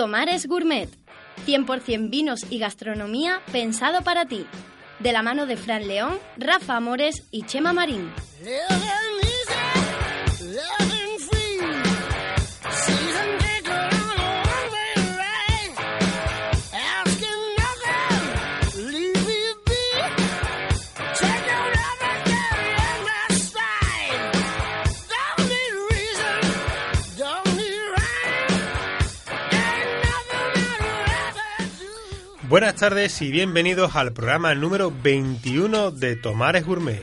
Tomares Gourmet. 100% vinos y gastronomía pensado para ti. De la mano de Fran León, Rafa Amores y Chema Marín. Buenas tardes y bienvenidos al programa número 21 de Tomares Gourmet,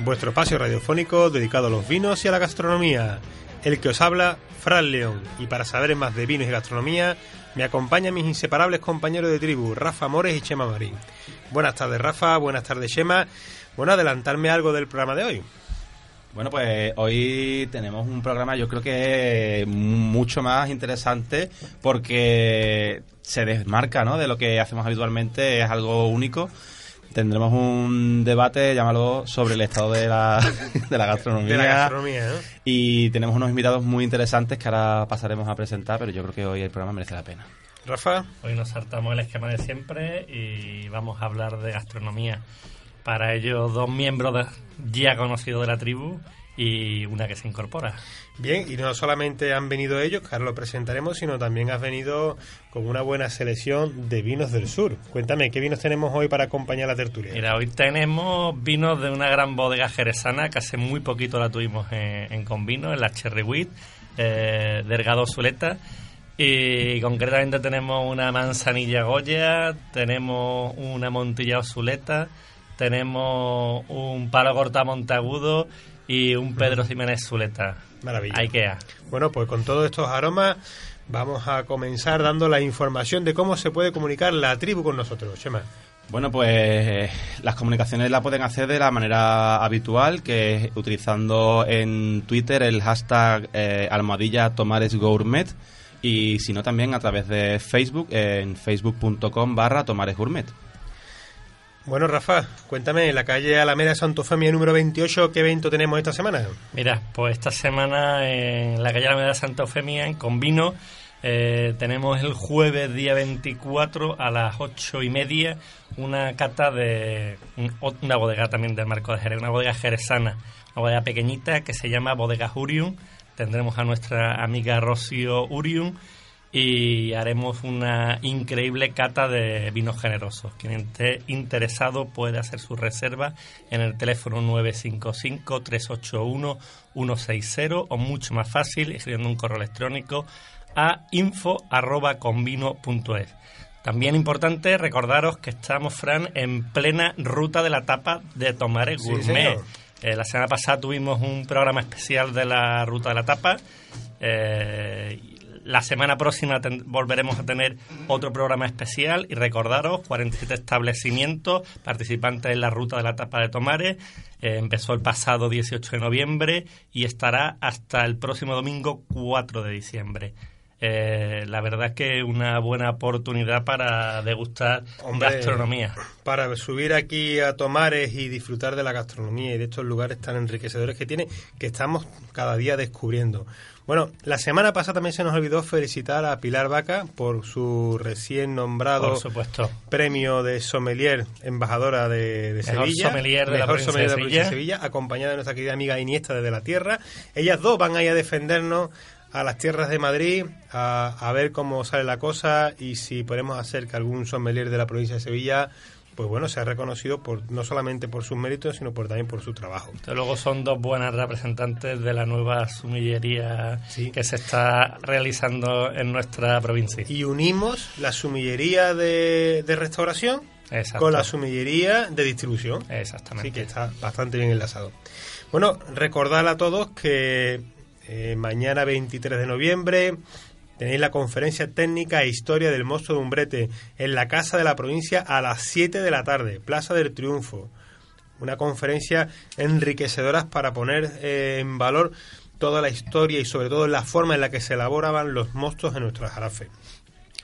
vuestro espacio radiofónico dedicado a los vinos y a la gastronomía. El que os habla, Fran León, y para saber más de vinos y gastronomía, me acompañan mis inseparables compañeros de tribu, Rafa Mores y Chema Marín. Buenas tardes, Rafa, buenas tardes, Chema. Bueno, adelantarme algo del programa de hoy. Bueno, pues hoy tenemos un programa yo creo que mucho más interesante porque se desmarca ¿no? de lo que hacemos habitualmente, es algo único. Tendremos un debate, llámalo, sobre el estado de la, de la gastronomía. De la gastronomía, ¿no? Y tenemos unos invitados muy interesantes que ahora pasaremos a presentar, pero yo creo que hoy el programa merece la pena. Rafa. Hoy nos saltamos el esquema de siempre y vamos a hablar de gastronomía. Para ello, dos miembros ya conocidos de la tribu y una que se incorpora. Bien, y no solamente han venido ellos, que ahora lo presentaremos, sino también has venido con una buena selección de vinos del sur. Cuéntame, ¿qué vinos tenemos hoy para acompañar la tertulia? Mira, hoy tenemos vinos de una gran bodega jerezana, que hace muy poquito la tuvimos en, en Convino, en la Cherry Wheat, eh, Delgado Zuleta. Y concretamente tenemos una manzanilla Goya, tenemos una montilla Zuleta, tenemos un palo corta montagudo y un Pedro Jiménez Zuleta. Maravilla. Ikea. Bueno, pues con todos estos aromas vamos a comenzar dando la información de cómo se puede comunicar la tribu con nosotros, Chema. Bueno, pues las comunicaciones la pueden hacer de la manera habitual, que es utilizando en Twitter el hashtag eh, almohadilla Tomares Gourmet y si no también a través de Facebook en facebook.com barra Tomares Gourmet. Bueno, Rafa, cuéntame, en la calle Alameda Santo Femia número 28, ¿qué evento tenemos esta semana? Mira, pues esta semana en la calle Alameda Santa Eufemia, en Convino, eh, tenemos el jueves día 24 a las ocho y media una cata de una bodega también del Marco de Jerez, una bodega jerezana, una bodega pequeñita que se llama Bodega Urium. Tendremos a nuestra amiga Rocío Urium y haremos una increíble cata de vinos generosos. Quien esté interesado puede hacer su reserva en el teléfono 955-381-160 o mucho más fácil escribiendo un correo electrónico a info.convino.es. También importante recordaros que estamos, Fran, en plena ruta de la tapa de Tomares Gourmet. Eh, la semana pasada tuvimos un programa especial de la ruta de la tapa. Eh, la semana próxima volveremos a tener otro programa especial y recordaros 47 establecimientos participantes en la ruta de la tapa de Tomares. Eh, empezó el pasado 18 de noviembre y estará hasta el próximo domingo 4 de diciembre. Eh, la verdad es que una buena oportunidad para degustar Hombre, gastronomía. Para subir aquí a Tomares y disfrutar de la gastronomía y de estos lugares tan enriquecedores que tiene, que estamos cada día descubriendo. Bueno, la semana pasada también se nos olvidó felicitar a Pilar Vaca por su recién nombrado Por supuesto. premio de sommelier embajadora de, de Mejor Sevilla. sommelier de la Mejor sommelier de la provincia de Sevilla. Sevilla, acompañada de nuestra querida amiga Iniesta desde la Tierra. Ellas dos van ahí a defendernos a las tierras de Madrid, a, a ver cómo sale la cosa y si podemos hacer que algún sommelier de la provincia de Sevilla pues bueno, sea reconocido por no solamente por sus méritos, sino por, también por su trabajo. Desde luego son dos buenas representantes de la nueva sumillería Sí. que se está realizando en nuestra provincia. Y unimos la sumillería de, de restauración, con la sumillería de distribución. Exactamente. Así que está bastante bien enlazado. Bueno, recordar a todos que eh, mañana 23 de noviembre tenéis la conferencia técnica e historia del monstruo de Umbrete en la Casa de la Provincia a las 7 de la tarde, Plaza del Triunfo. Una conferencia enriquecedora para poner eh, en valor toda la historia y sobre todo la forma en la que se elaboraban los monstruos en nuestro jarafe.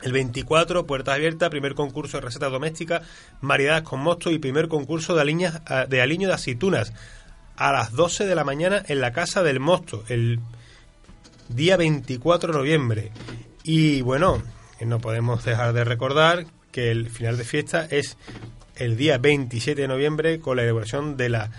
El 24, puertas abiertas, primer concurso de recetas domésticas, variedades con mosto y primer concurso de, aliñas, de aliño de aceitunas a las 12 de la mañana en la Casa del Mosto, día 24 de noviembre. Y bueno, no podemos dejar de recordar que el final de fiesta es el día 27 de noviembre con la elaboración de la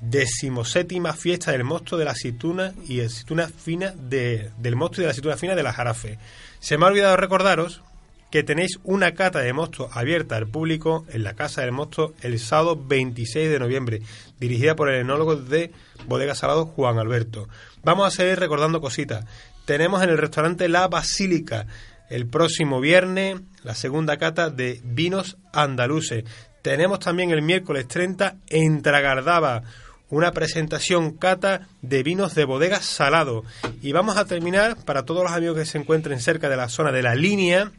decimoséptima fiesta del mosto de la aceituna y aceituna fina de, del mosto y de la aceituna fina de la jarafe. Se me ha olvidado recordaros que tenéis una cata de mosto abierta al público en la Casa del Mosto el sábado 26 de noviembre, dirigida por el enólogo de Bodega Salado Juan Alberto. Vamos a seguir recordando cositas. Tenemos en el restaurante La Basílica el próximo viernes la segunda cata de vinos andaluces. Tenemos también el miércoles 30 en Tragardaba una presentación cata de vinos de bodega salado. Y vamos a terminar, para todos los amigos que se encuentren cerca de la zona de la línea,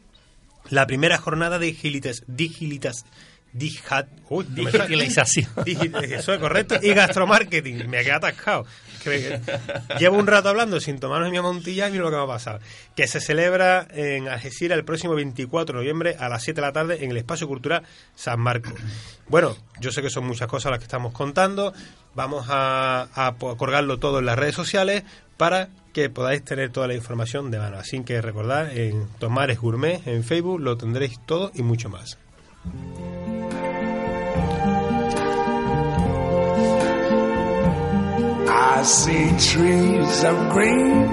la primera jornada de digilitas, digilitas, digitalización. eso es correcto. Y gastromarketing. Me quedado atascado. llevo un rato hablando sin tomarnos mi montilla y mira lo que va a pasar. Que se celebra en Algeciras el próximo 24 de noviembre a las 7 de la tarde en el Espacio Cultural San Marcos. Bueno, yo sé que son muchas cosas las que estamos contando. Vamos a, a colgarlo todo en las redes sociales para que podáis tener toda la información de mano. Así que recordad, en Tomares Gourmet, en Facebook, lo tendréis todo y mucho más. I see trees of green,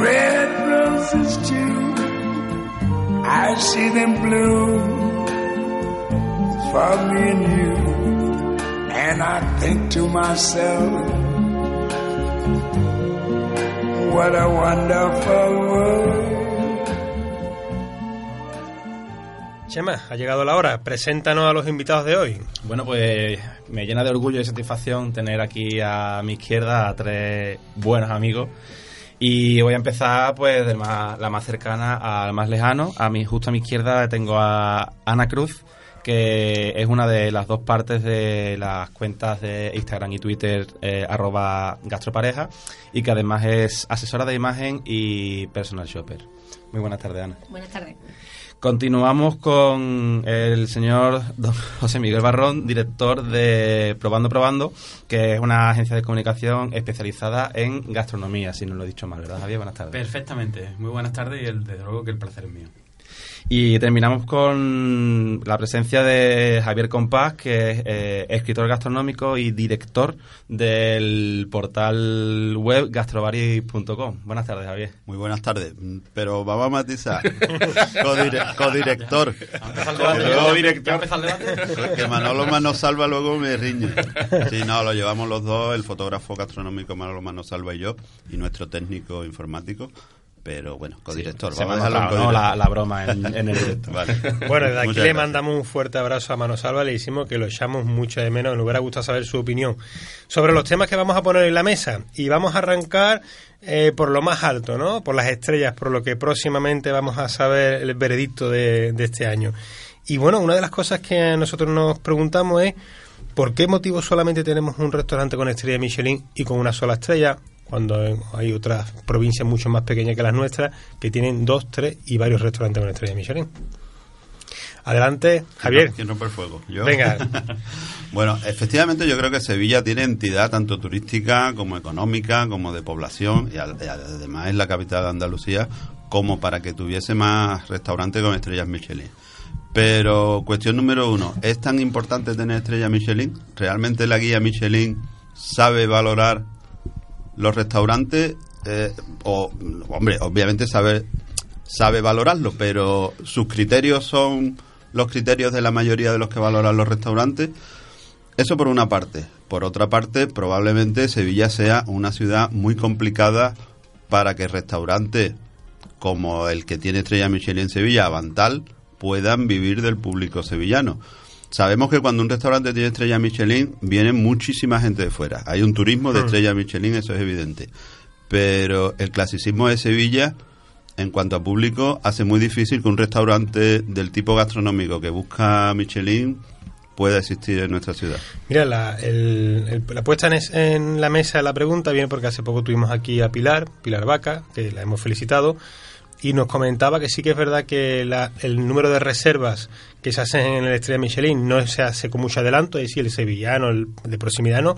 red roses too. I see them bloom for me and you. And I think to myself, what a wonderful world. Chema, ha llegado la hora. Preséntanos a los invitados de hoy. Bueno, pues me llena de orgullo y satisfacción tener aquí a mi izquierda a tres buenos amigos. Y voy a empezar pues de la más cercana al más lejano. A mi, justo a mi izquierda tengo a Ana Cruz, que es una de las dos partes de las cuentas de Instagram y Twitter eh, arroba gastropareja y que además es asesora de imagen y personal shopper. Muy buenas tardes, Ana. Buenas tardes. Continuamos con el señor don José Miguel Barrón, director de Probando Probando, que es una agencia de comunicación especializada en gastronomía, si no lo he dicho mal, ¿verdad, Javier? Buenas tardes. Perfectamente. Muy buenas tardes y desde luego que el placer es mío. Y terminamos con la presencia de Javier Compás, que es eh, escritor gastronómico y director del portal web gastrovaris.com. Buenas tardes, Javier. Muy buenas tardes, pero vamos a matizar. Codirector. Co que Manolo Mano Salva luego me riñe. Sí, no, lo llevamos los dos, el fotógrafo gastronómico Manolo Mano Salva y yo, y nuestro técnico informático pero bueno, codirector. vamos a dejarlo la, broma en, el directo. Bueno, de aquí le mandamos un fuerte abrazo a Mano Salva, le decimos que lo echamos mucho de menos, nos hubiera gustado saber su opinión sobre los temas que vamos a poner en la mesa. Y vamos a arrancar eh, por lo más alto, ¿no? Por las estrellas, por lo que próximamente vamos a saber el veredicto de, de este año. Y bueno, una de las cosas que nosotros nos preguntamos es ¿por qué motivo solamente tenemos un restaurante con estrella Michelin y con una sola estrella? Cuando hay otras provincias mucho más pequeñas que las nuestras que tienen dos, tres y varios restaurantes con estrella Michelin. Adelante, Javier. ¿Quién rompe el fuego? ¿Yo? Venga. bueno, efectivamente yo creo que Sevilla tiene entidad tanto turística como económica, como de población, y además es la capital de Andalucía, como para que tuviese más restaurantes con estrellas Michelin. Pero cuestión número uno, ¿es tan importante tener estrellas Michelin? ¿Realmente la guía Michelin sabe valorar los restaurantes, eh, o, hombre, obviamente sabe, sabe valorarlo, pero sus criterios son los criterios de la mayoría de los que valoran los restaurantes. Eso por una parte. Por otra parte, probablemente Sevilla sea una ciudad muy complicada para que restaurantes como el que tiene estrella Michelin en Sevilla, Avantal, puedan vivir del público sevillano. Sabemos que cuando un restaurante tiene estrella Michelin, viene muchísima gente de fuera. Hay un turismo de Hmm. estrella Michelin, eso es evidente. Pero el clasicismo de Sevilla, en cuanto a público, hace muy difícil que un restaurante del tipo gastronómico que busca Michelin pueda existir en nuestra ciudad. Mira, la, el- el- la puesta en, es- en la mesa de la pregunta viene porque hace poco tuvimos aquí a Pilar, Pilar Vaca, que la hemos felicitado, y nos comentaba que sí que es verdad que la- el número de reservas que se hacen en el Estrella Michelin no se hace con mucho adelanto, es decir, el sevillano, el de proximidad no,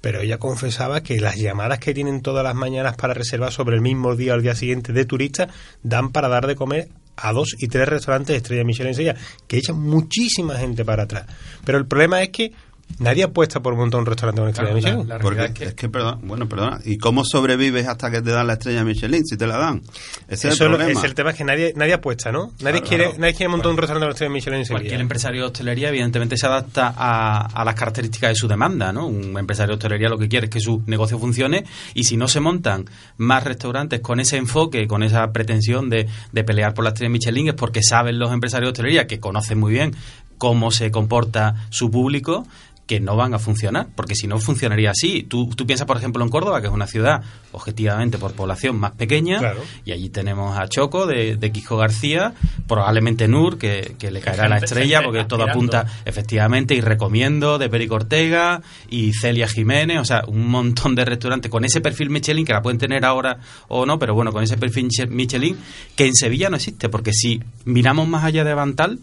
pero ella confesaba que las llamadas que tienen todas las mañanas para reservar sobre el mismo día o el día siguiente de turistas dan para dar de comer a dos y tres restaurantes de estrella Michelin en Sevilla, que echan muchísima gente para atrás. Pero el problema es que nadie apuesta por montar un restaurante con estrella Claro, la- Michelin. la Porque realidad es es que, que- perdón, bueno, perdona, ¿y cómo sobrevives hasta que te dan la estrella Michelin si te la dan? Ese es Eso el es lo- problema. es el tema es que nadie nadie apuesta, ¿no? Nadie Claro, quiere claro. nadie quiere montar un restaurante con estrella Michelin en. Cualquier empresario de hostelería, evidentemente, se adapta a, a las características de su demanda, ¿no? Un empresario de hostelería lo que quiere es que su negocio funcione y si no se montan más restaurantes con ese enfoque, con esa pretensión de, de pelear por las estrellas Michelin, es porque saben los empresarios de hostelería que conocen muy bien cómo se comporta su público que no van a funcionar, porque si no funcionaría así. Tú, tú piensas, por ejemplo, en Córdoba, que es una ciudad objetivamente por población más pequeña, Claro. y allí tenemos a Choco de, de Quijo García, probablemente Nur, que, que le caerá la estrella, porque todo apunta efectivamente, y recomiendo de Perico Ortega y Celia Jiménez, o sea, un montón de restaurantes con ese perfil Michelin, que la pueden tener ahora o no, pero bueno, con ese perfil Miche- Michelin, que en Sevilla no existe, porque si miramos más allá de Bantal,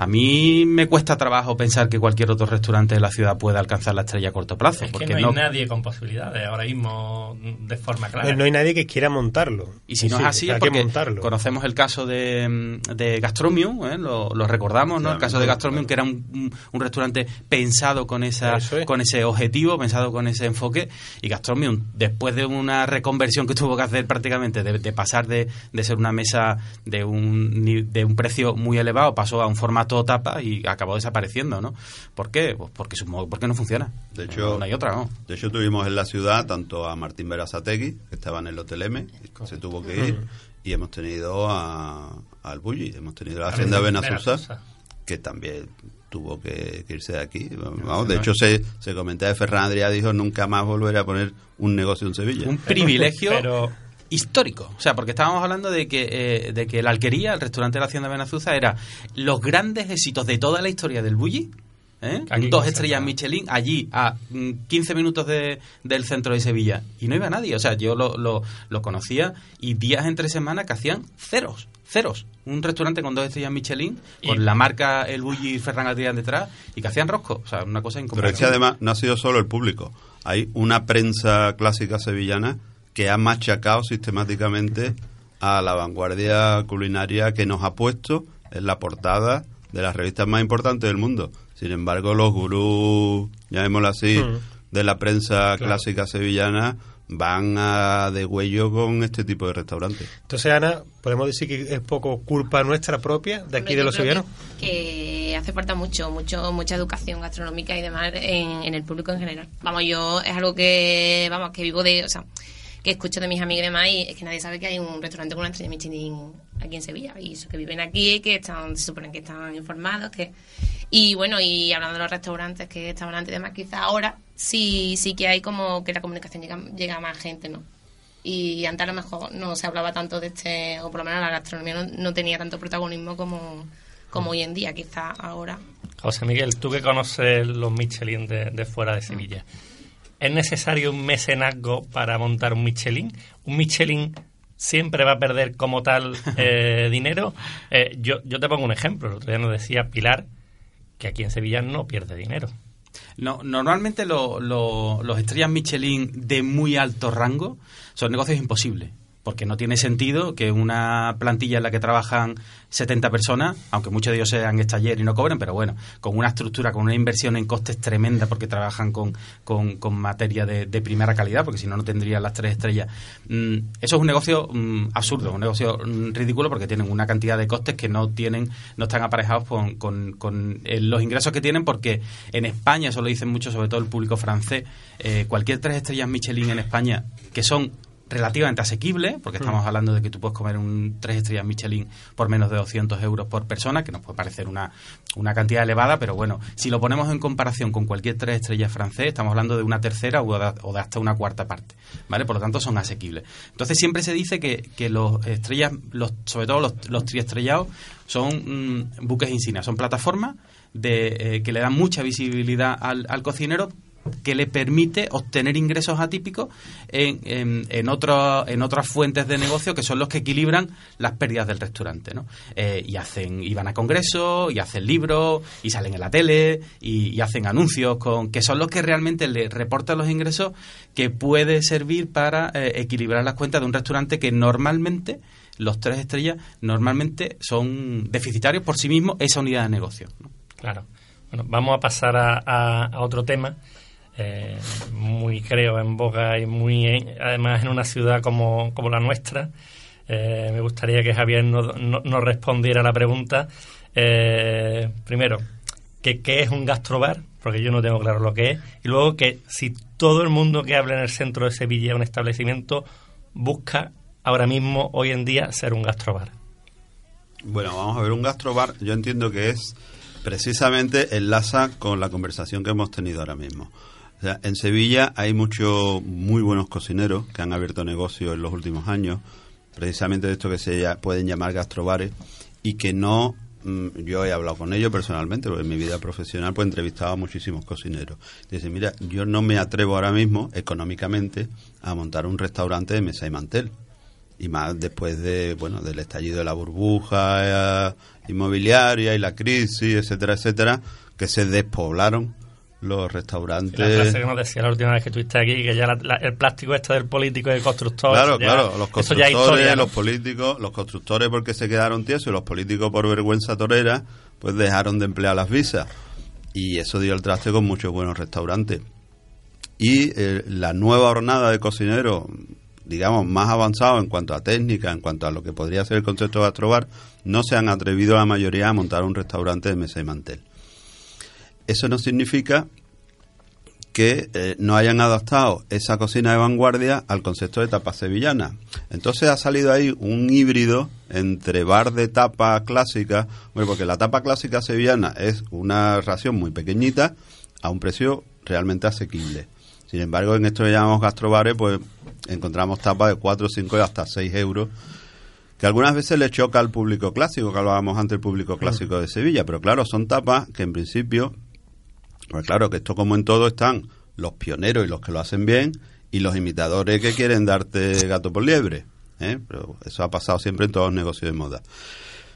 a mí me cuesta trabajo pensar que cualquier otro restaurante de la ciudad pueda alcanzar la estrella a corto plazo. Es que porque no hay nadie con posibilidades ahora mismo de forma clara. No, no hay nadie que quiera montarlo. Y si no es así, hay es que porque montarlo. conocemos el caso de, mm, de Gastromium, ¿eh? lo, lo recordamos, ¿no? El caso de claro, Gastromium, que era un, un- un restaurante pensado con esa es. con ese objetivo, pensado con ese enfoque. Y Gastromium, después de una reconversión que tuvo que hacer prácticamente, de, de pasar de, de ser una mesa de un, ni- de un precio muy elevado, pasó a un formato tapa y acabó desapareciendo, ¿no? ¿Por qué? Pues porque, porque no funciona. De hecho, no hay otra, ¿no? De hecho, tuvimos en la ciudad tanto a Martín Berazategui, que estaba en el Hotel M, se tuvo que ir, y hemos tenido a, al Bulli, hemos tenido a la Hacienda Benasusa, que también tuvo que, que irse de aquí. Vamos, de hecho, se, se comentaba de Ferran Adrià, dijo nunca más volveré a poner un negocio en Sevilla. Un privilegio Pero histórico. O sea, porque estábamos hablando de que, eh, de que la alquería, el restaurante de la Hacienda Benazuza, era los grandes éxitos de toda la historia del Bulli. ¿eh? Aquí Dos estrellas. Michelin allí a mm, 15 minutos de- del centro de Sevilla y no iba nadie. O sea, yo lo, lo, lo conocía y días entre semana que hacían ceros, ceros. Un restaurante con dos estrellas Michelin, Y- con la marca El Bulli y Ferran Adrián detrás y que hacían rosco. O sea, una cosa Pero incomparable. es que además no ha sido solo el público. Hay una prensa clásica sevillana que ha machacado sistemáticamente a la vanguardia culinaria que nos ha puesto en la portada de las revistas más importantes del mundo. Sin embargo, los gurús, llamémoslo así, Mm. de la prensa Claro. clásica sevillana van a de huello con este tipo de restaurantes. Entonces, Ana, podemos decir que es poco culpa nuestra propia de aquí Hombre, de los sevillanos. Que, que hace falta mucho, mucho, mucha educación gastronómica y demás en, en el público en general. Vamos, yo es algo que, vamos, que vivo de, o sea, que escucho de mis amigos y demás y es que nadie sabe que hay un restaurante con una estrella Michelin aquí en Sevilla y eso que viven aquí, que están, se suponen que están informados, que y bueno, y hablando de los restaurantes que estaban antes y demás, quizá ahora sí, sí que hay como que la comunicación llega, llega a más gente, ¿no? Y antes a lo mejor no se hablaba tanto de este, o por lo menos la gastronomía no, no tenía tanto protagonismo como, como hoy en día, quizá ahora. José Miguel, tú que conoces los Michelin de, de fuera de Sevilla, ¿es necesario un mecenazgo para montar un Michelin? ¿Un Michelin siempre va a perder como tal eh, dinero? Eh, yo, yo te pongo un ejemplo. El otro día nos decía Pilar que aquí en Sevilla no pierde dinero. No, normalmente lo- lo- los estrellas Michelin de muy alto rango son negocios imposibles. Porque no tiene sentido que una plantilla en la que trabajan 70 personas, aunque muchos de ellos sean estaller y no cobren, pero bueno, con una estructura, con una inversión en costes tremenda porque trabajan con, con- materia de, de primera calidad, porque si no, no tendrían las tres estrellas. Mm, eso es un negocio mm, absurdo, un negocio mm, ridículo porque tienen una cantidad de costes que no tienen, no están aparejados con, eh, los ingresos que tienen, porque en España, eso lo dicen mucho, sobre todo el público francés, eh, cualquier tres estrellas Michelin en España, que son relativamente asequible, porque estamos Mm. hablando de que tú puedes comer un tres estrellas Michelin por menos de 200 euros por persona, que nos puede parecer una, una cantidad elevada, pero bueno, si lo ponemos en comparación con cualquier tres estrellas francés, estamos hablando de una tercera o de, o de hasta una cuarta parte, ¿vale? Por lo tanto, son asequibles. Entonces, siempre se dice que, que los estrellas, los, sobre todo los, los triestrellados, son mm, buques insignia, son plataformas de, eh, que le dan mucha visibilidad al, al cocinero que le permite obtener ingresos atípicos en, en, en, otro- en otras fuentes de negocio que son los que equilibran las pérdidas del restaurante. ¿no? Eh, y hacen y van a congresos, y hacen libros, y salen en la tele, y, y hacen anuncios con que son los que realmente le reportan los ingresos que puede servir para eh, equilibrar las cuentas de un restaurante que normalmente los tres estrellas normalmente son deficitarios por sí mismos esa unidad de negocio. Claro. Bueno, vamos a pasar a otro tema, eh, muy creo en boga y muy en- además en una ciudad como, como la nuestra. Eh, me gustaría que Javier nos no, respondiera la pregunta. Eh, primero, que qué es un gastrobar, porque yo no tengo claro lo que es, y luego que si todo el mundo que habla en el centro de Sevilla un establecimiento busca ahora mismo, hoy en día, ser un gastrobar. Bueno, vamos a ver, un gastrobar yo entiendo que es precisamente enlaza con la conversación que hemos tenido ahora mismo. O sea, en Sevilla hay muchos muy buenos cocineros que han abierto negocios en los últimos años, precisamente de esto que se pueden llamar gastrobares, y que no, mm, yo he hablado con ellos personalmente, porque en mi vida profesional pues he entrevistado a muchísimos cocineros. Dicen, mira, yo no me atrevo ahora mismo, económicamente, a montar un restaurante de mesa y mantel y más después de bueno del estallido de la burbuja eh, inmobiliaria y la crisis etcétera etcétera que se despoblaron los La restaurantes frase que nos decía la última vez que estuviste aquí, que ya la- la- el plástico este del político y del constructor. Claro, ya- claro, los constructores, historia, ¿no? los políticos, los constructores porque se quedaron tiesos y los políticos por vergüenza torera, pues dejaron de emplear las visas. Y eso dio el traste con muchos buenos restaurantes. Y eh, la nueva hornada de cocineros, digamos, más avanzado en cuanto a técnica, en cuanto a lo que podría ser el concepto de gastrobar, no se han atrevido la mayoría a montar un restaurante de mesa y mantel. Eso no significa que eh, no hayan adaptado esa cocina de vanguardia al concepto de tapa sevillana. Entonces ha salido ahí un híbrido entre bar de tapa clásica, bueno, porque la tapa clásica sevillana es una ración muy pequeñita a un precio realmente asequible. Sin embargo, en esto que llamamos gastrobares, pues encontramos tapas de 4, 5 y hasta 6 euros que algunas veces le choca al público clásico, que hablábamos antes del público clásico de Sevilla, pero claro, son tapas que en principio, pues claro que esto como en todo están los pioneros y los que lo hacen bien y los imitadores que quieren darte gato por liebre, ¿eh? pero eso ha pasado siempre en todos los negocios de moda.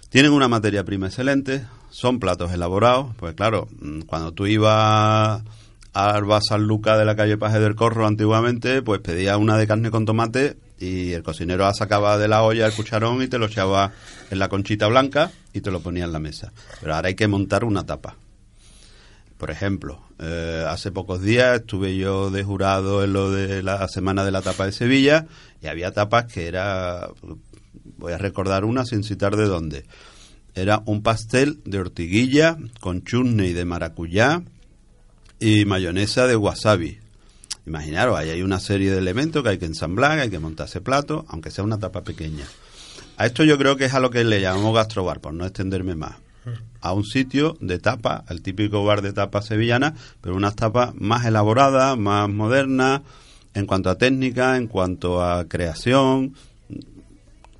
Tienen una materia prima excelente, son platos elaborados, pues claro, mm, cuando tú ibas al bar San Luca de la calle Paje del Corro antiguamente, pues pedías una de carne con tomate y el cocinero sacaba de la olla el cucharón y te lo echaba en la conchita blanca y te lo ponía en la mesa. Pero ahora hay que montar una tapa. Por ejemplo, eh, hace pocos días estuve yo de jurado en lo de la Semana de la Tapa de Sevilla y había tapas que era, voy a recordar una sin citar de dónde, era un pastel de ortiguilla con chutney de maracuyá y mayonesa de wasabi. Imaginaros, ahí hay una serie de elementos que hay que ensamblar, hay que montar ese plato, aunque sea una tapa pequeña. A esto yo creo que es a lo que le llamamos gastrobar, por no extenderme más. A un sitio de tapa, al típico bar de tapa sevillana, pero unas tapas más elaboradas, más modernas, en cuanto a técnica, en cuanto a creación,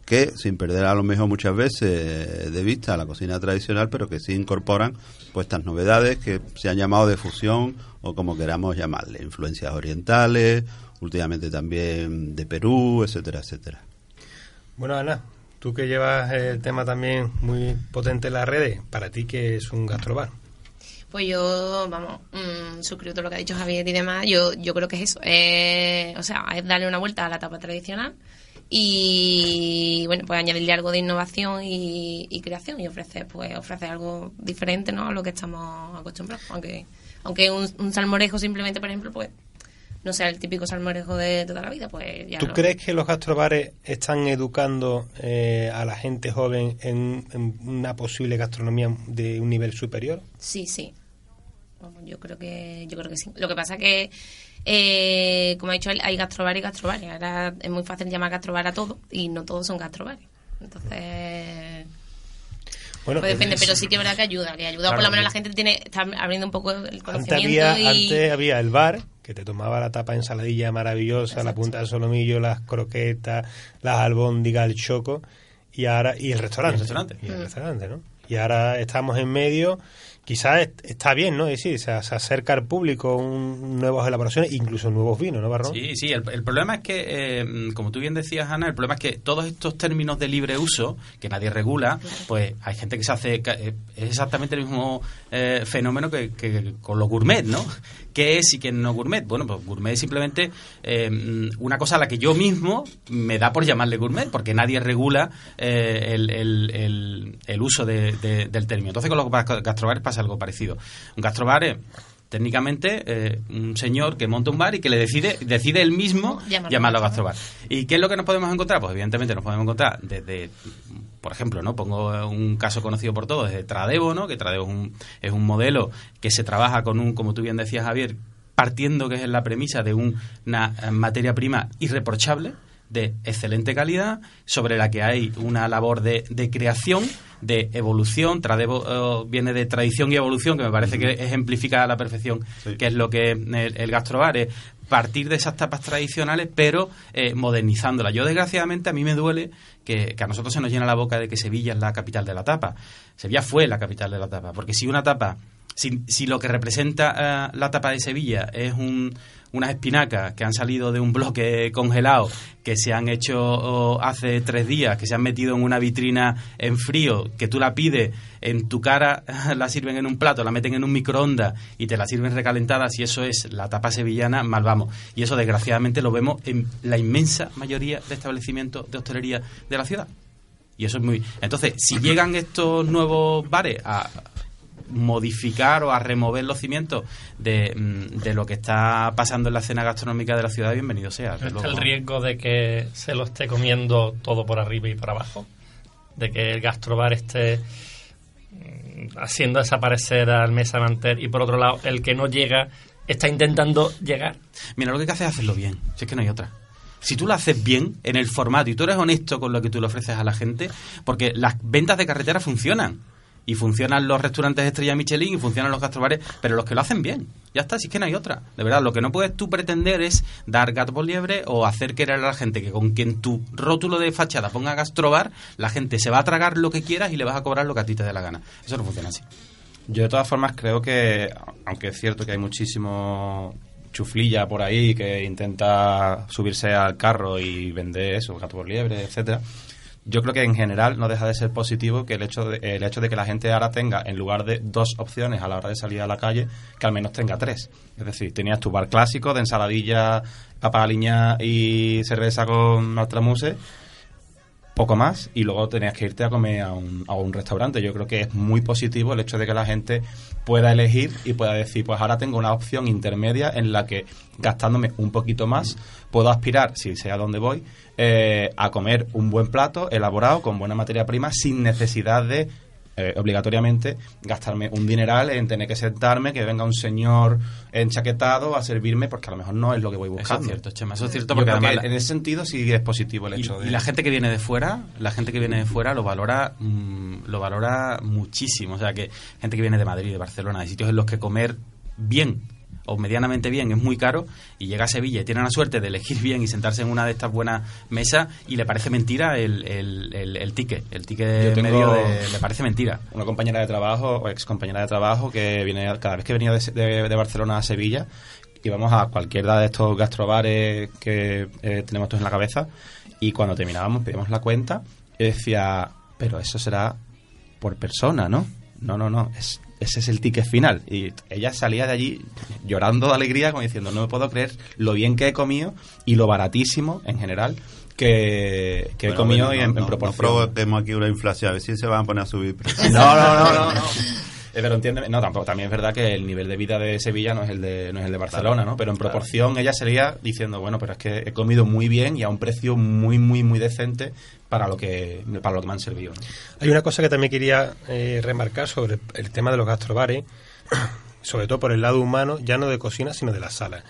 que sin perder a lo mejor muchas veces de vista la cocina tradicional, pero que sí incorporan pues estas novedades que se han llamado de fusión o como queramos llamarle, influencias orientales, últimamente también de Perú, etcétera, etcétera. Bueno, Ana, tú que llevas el tema también muy potente en las redes, para ti que es un gastrobar. Pues yo, vamos, mm, suscribo todo lo que ha dicho Javier y demás. Yo, yo creo que es eso. Eh, o sea, es darle una vuelta a la tapa tradicional y, bueno, pues añadirle algo de innovación y, creación y ofrecer, pues, ofrecer algo diferente, ¿no? A lo que estamos acostumbrados. Aunque, aunque un, un salmorejo simplemente, por ejemplo, pues, no sea el típico salmorejo de toda la vida, pues ya ¿Tú crees que los gastrobares están educando eh, a la gente joven en, en una posible gastronomía de un nivel superior? Sí, sí. Vamos, yo creo que yo creo que sí. Lo que pasa que eh, como ha dicho él, hay gastrobar y gastrobar. Ahora es muy fácil llamar gastrobar a todo y no todos son gastrobares. Entonces Bueno, pues depende, es- pero sí que es verdad que ayuda, que ayuda Claro, por lo menos la gente tiene está abriendo un poco el Antes conocimiento había, y antes había el bar, que te tomaba la tapa de ensaladilla maravillosa, la punta de solomillo, las croquetas, las albóndigas, el choco, y ahora y el restaurante. Y el restaurante. Y el Mm. restaurante, ¿no? Y ahora estamos en medio, quizás est- está bien, ¿no? Y sí, se, se acerca al público un, nuevas elaboraciones, incluso nuevos vinos, ¿no, Barrón? Sí, sí, el, el problema es que, eh, como tú bien decías, Ana, el problema es que todos estos términos de libre uso, que nadie regula, pues hay gente que se hace... ca- eh, Es exactamente el mismo eh, fenómeno que, que con los gourmet, ¿no? ¿Qué es y qué no gourmet? Bueno, pues gourmet es simplemente eh, una cosa a la que yo mismo me da por llamarle gourmet, porque nadie regula eh, el, el- el- el uso de- de- del término. Entonces con los gastrobares pasa algo parecido. Un gastrobar es técnicamente eh, un señor que monta un bar y que le decide decide él mismo Llamarlo llamarlo gastrobar. gastrobar. ¿Y qué es lo que nos podemos encontrar? Pues evidentemente nos podemos encontrar desde por ejemplo, ¿no? Pongo un caso conocido por todos, desde Tradeo, ¿no? Que Tradeo es un, es un modelo que se trabaja con un, como tú bien decías, Javier, partiendo que es la premisa de un- una eh, materia prima irreprochable, de excelente calidad, sobre la que hay una labor de, de creación, de evolución. Tradeo eh, viene de tradición y evolución, que me parece que ejemplifica a la perfección Sí. que es lo que es el, el gastrobar, es partir de esas tapas tradicionales, pero eh, modernizándolas. Yo, desgraciadamente, a mí me duele que, que a nosotros se nos llena la boca de que Sevilla es la capital de la tapa. Sevilla fue la capital de la tapa, porque si una tapa, si, si lo que representa eh, la tapa de Sevilla es un, unas espinacas que han salido de un bloque congelado, que se han hecho oh, hace tres días, que se han metido en una vitrina en frío, que tú la pides, en tu cara la sirven en un plato, la meten en un microondas y te la sirven recalentada, si eso es la tapa sevillana, mal vamos. Y eso desgraciadamente lo vemos en la inmensa mayoría de establecimientos de hostelería de la ciudad. Y eso es muy... Entonces, si llegan estos nuevos bares a modificar o a remover los cimientos de, mm, de lo que está pasando en la escena gastronómica de la ciudad, bienvenido sea. ¿Está el riesgo de que se lo esté comiendo todo por arriba y por abajo? De que el gastrobar esté mm, haciendo desaparecer al mesa manter y por otro lado el que no llega está intentando llegar. Mira, lo que hay que hacer es hacerlo bien, si es que no hay otra. Si tú lo haces bien en el formato y tú eres honesto con lo que tú le ofreces a la gente, porque las ventas de carretera funcionan. Y funcionan los restaurantes estrella Michelin y funcionan los gastrobares, pero los que lo hacen bien. Ya está, si es que no hay otra. De verdad, lo que no puedes tú pretender es dar gato por liebre o hacer querer a la gente que con quien tu rótulo de fachada ponga gastrobar, la gente se va a tragar lo que quieras y le vas a cobrar lo que a ti te dé la gana. Eso no funciona así. Yo de todas formas creo que, aunque es cierto que hay muchísimo chuflilla por ahí que intenta subirse al carro y vender eso, gato por liebre, etcétera, yo creo que en general no deja de ser positivo que el hecho de, el hecho de que la gente ahora tenga, en lugar de dos opciones a la hora de salir a la calle, que al menos tenga tres. Es decir, tenías tu bar clásico de ensaladilla, papa aliña y cerveza con altramuse, poco más y luego tenías que irte a comer a un, a un restaurante. Yo creo que es muy positivo el hecho de que la gente pueda elegir y pueda decir, pues ahora tengo una opción intermedia en la que gastándome un poquito más puedo aspirar, si sé a dónde voy, eh, a comer un buen plato elaborado con buena materia prima sin necesidad de eh, obligatoriamente gastarme un dineral en tener que sentarme, que venga un señor enchaquetado a servirme, porque a lo mejor no es lo que voy Eso buscando. es cierto, Chema. Eso es cierto porque además... la- en ese sentido sí es positivo el y, hecho de... y la gente que viene de fuera, la gente que viene de fuera lo valora, mm, lo valora muchísimo. O sea que gente que viene de Madrid, de Barcelona, de sitios en los que comer bien o medianamente bien es muy caro y llega a Sevilla y tiene la suerte de elegir bien y sentarse en una de estas buenas mesas y le parece mentira el, el, el, el ticket, el ticket medio de- le parece mentira. una compañera de trabajo o ex compañera de trabajo que viene cada vez que venía de, de- de Barcelona a Sevilla íbamos a cualquiera de estos gastrobares que eh, tenemos todos en la cabeza y cuando terminábamos pedíamos la cuenta y decía pero eso será por persona ¿no? no, no, no es, ese es el ticket final. Y ella salía de allí llorando de alegría como diciendo no me puedo creer lo bien que he comido y lo baratísimo en general que, que he comido bueno, y en, no, en no, proporción No provoquemos aquí una inflación, a ver si se van a poner a subir no, no, no, no, Pero entiéndeme, no, tampoco, también es verdad que el nivel de vida de Sevilla no es el de, no es el de Barcelona, ¿no? Pero en proporción ella sería diciendo, bueno, pero es que he comido muy bien y a un precio muy, muy, muy decente para lo que, para lo que me han servido. ¿no? Hay una cosa que también quería eh, remarcar sobre el tema de los gastrobares, sobre todo por el lado humano, ya no de cocina, sino de la sala.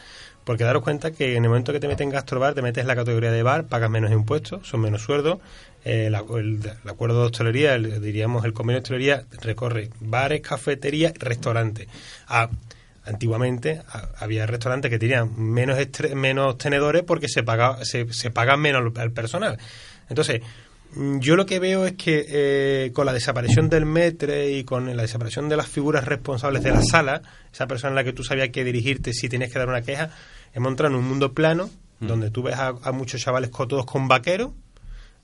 Porque daros cuenta que en el momento que te metes en gastrobar, te metes en la categoría de bar, pagas menos impuestos, son menos sueldos. Eh, el, acuerdo de hostelería, el- diríamos el convenio de hostelería, recorre bares, cafeterías, restaurantes. Ah, antiguamente ah, había restaurantes que tenían menos estre- menos tenedores porque se paga, se, se pagan menos al, al personal. Entonces, yo lo que veo es que eh, con la desaparición del metre y con la desaparición de las figuras responsables de la sala, esa persona en la que tú sabías que dirigirte si tenías que dar una queja, hemos entrado en un mundo plano donde tú ves a, a muchos chavales todos con vaqueros,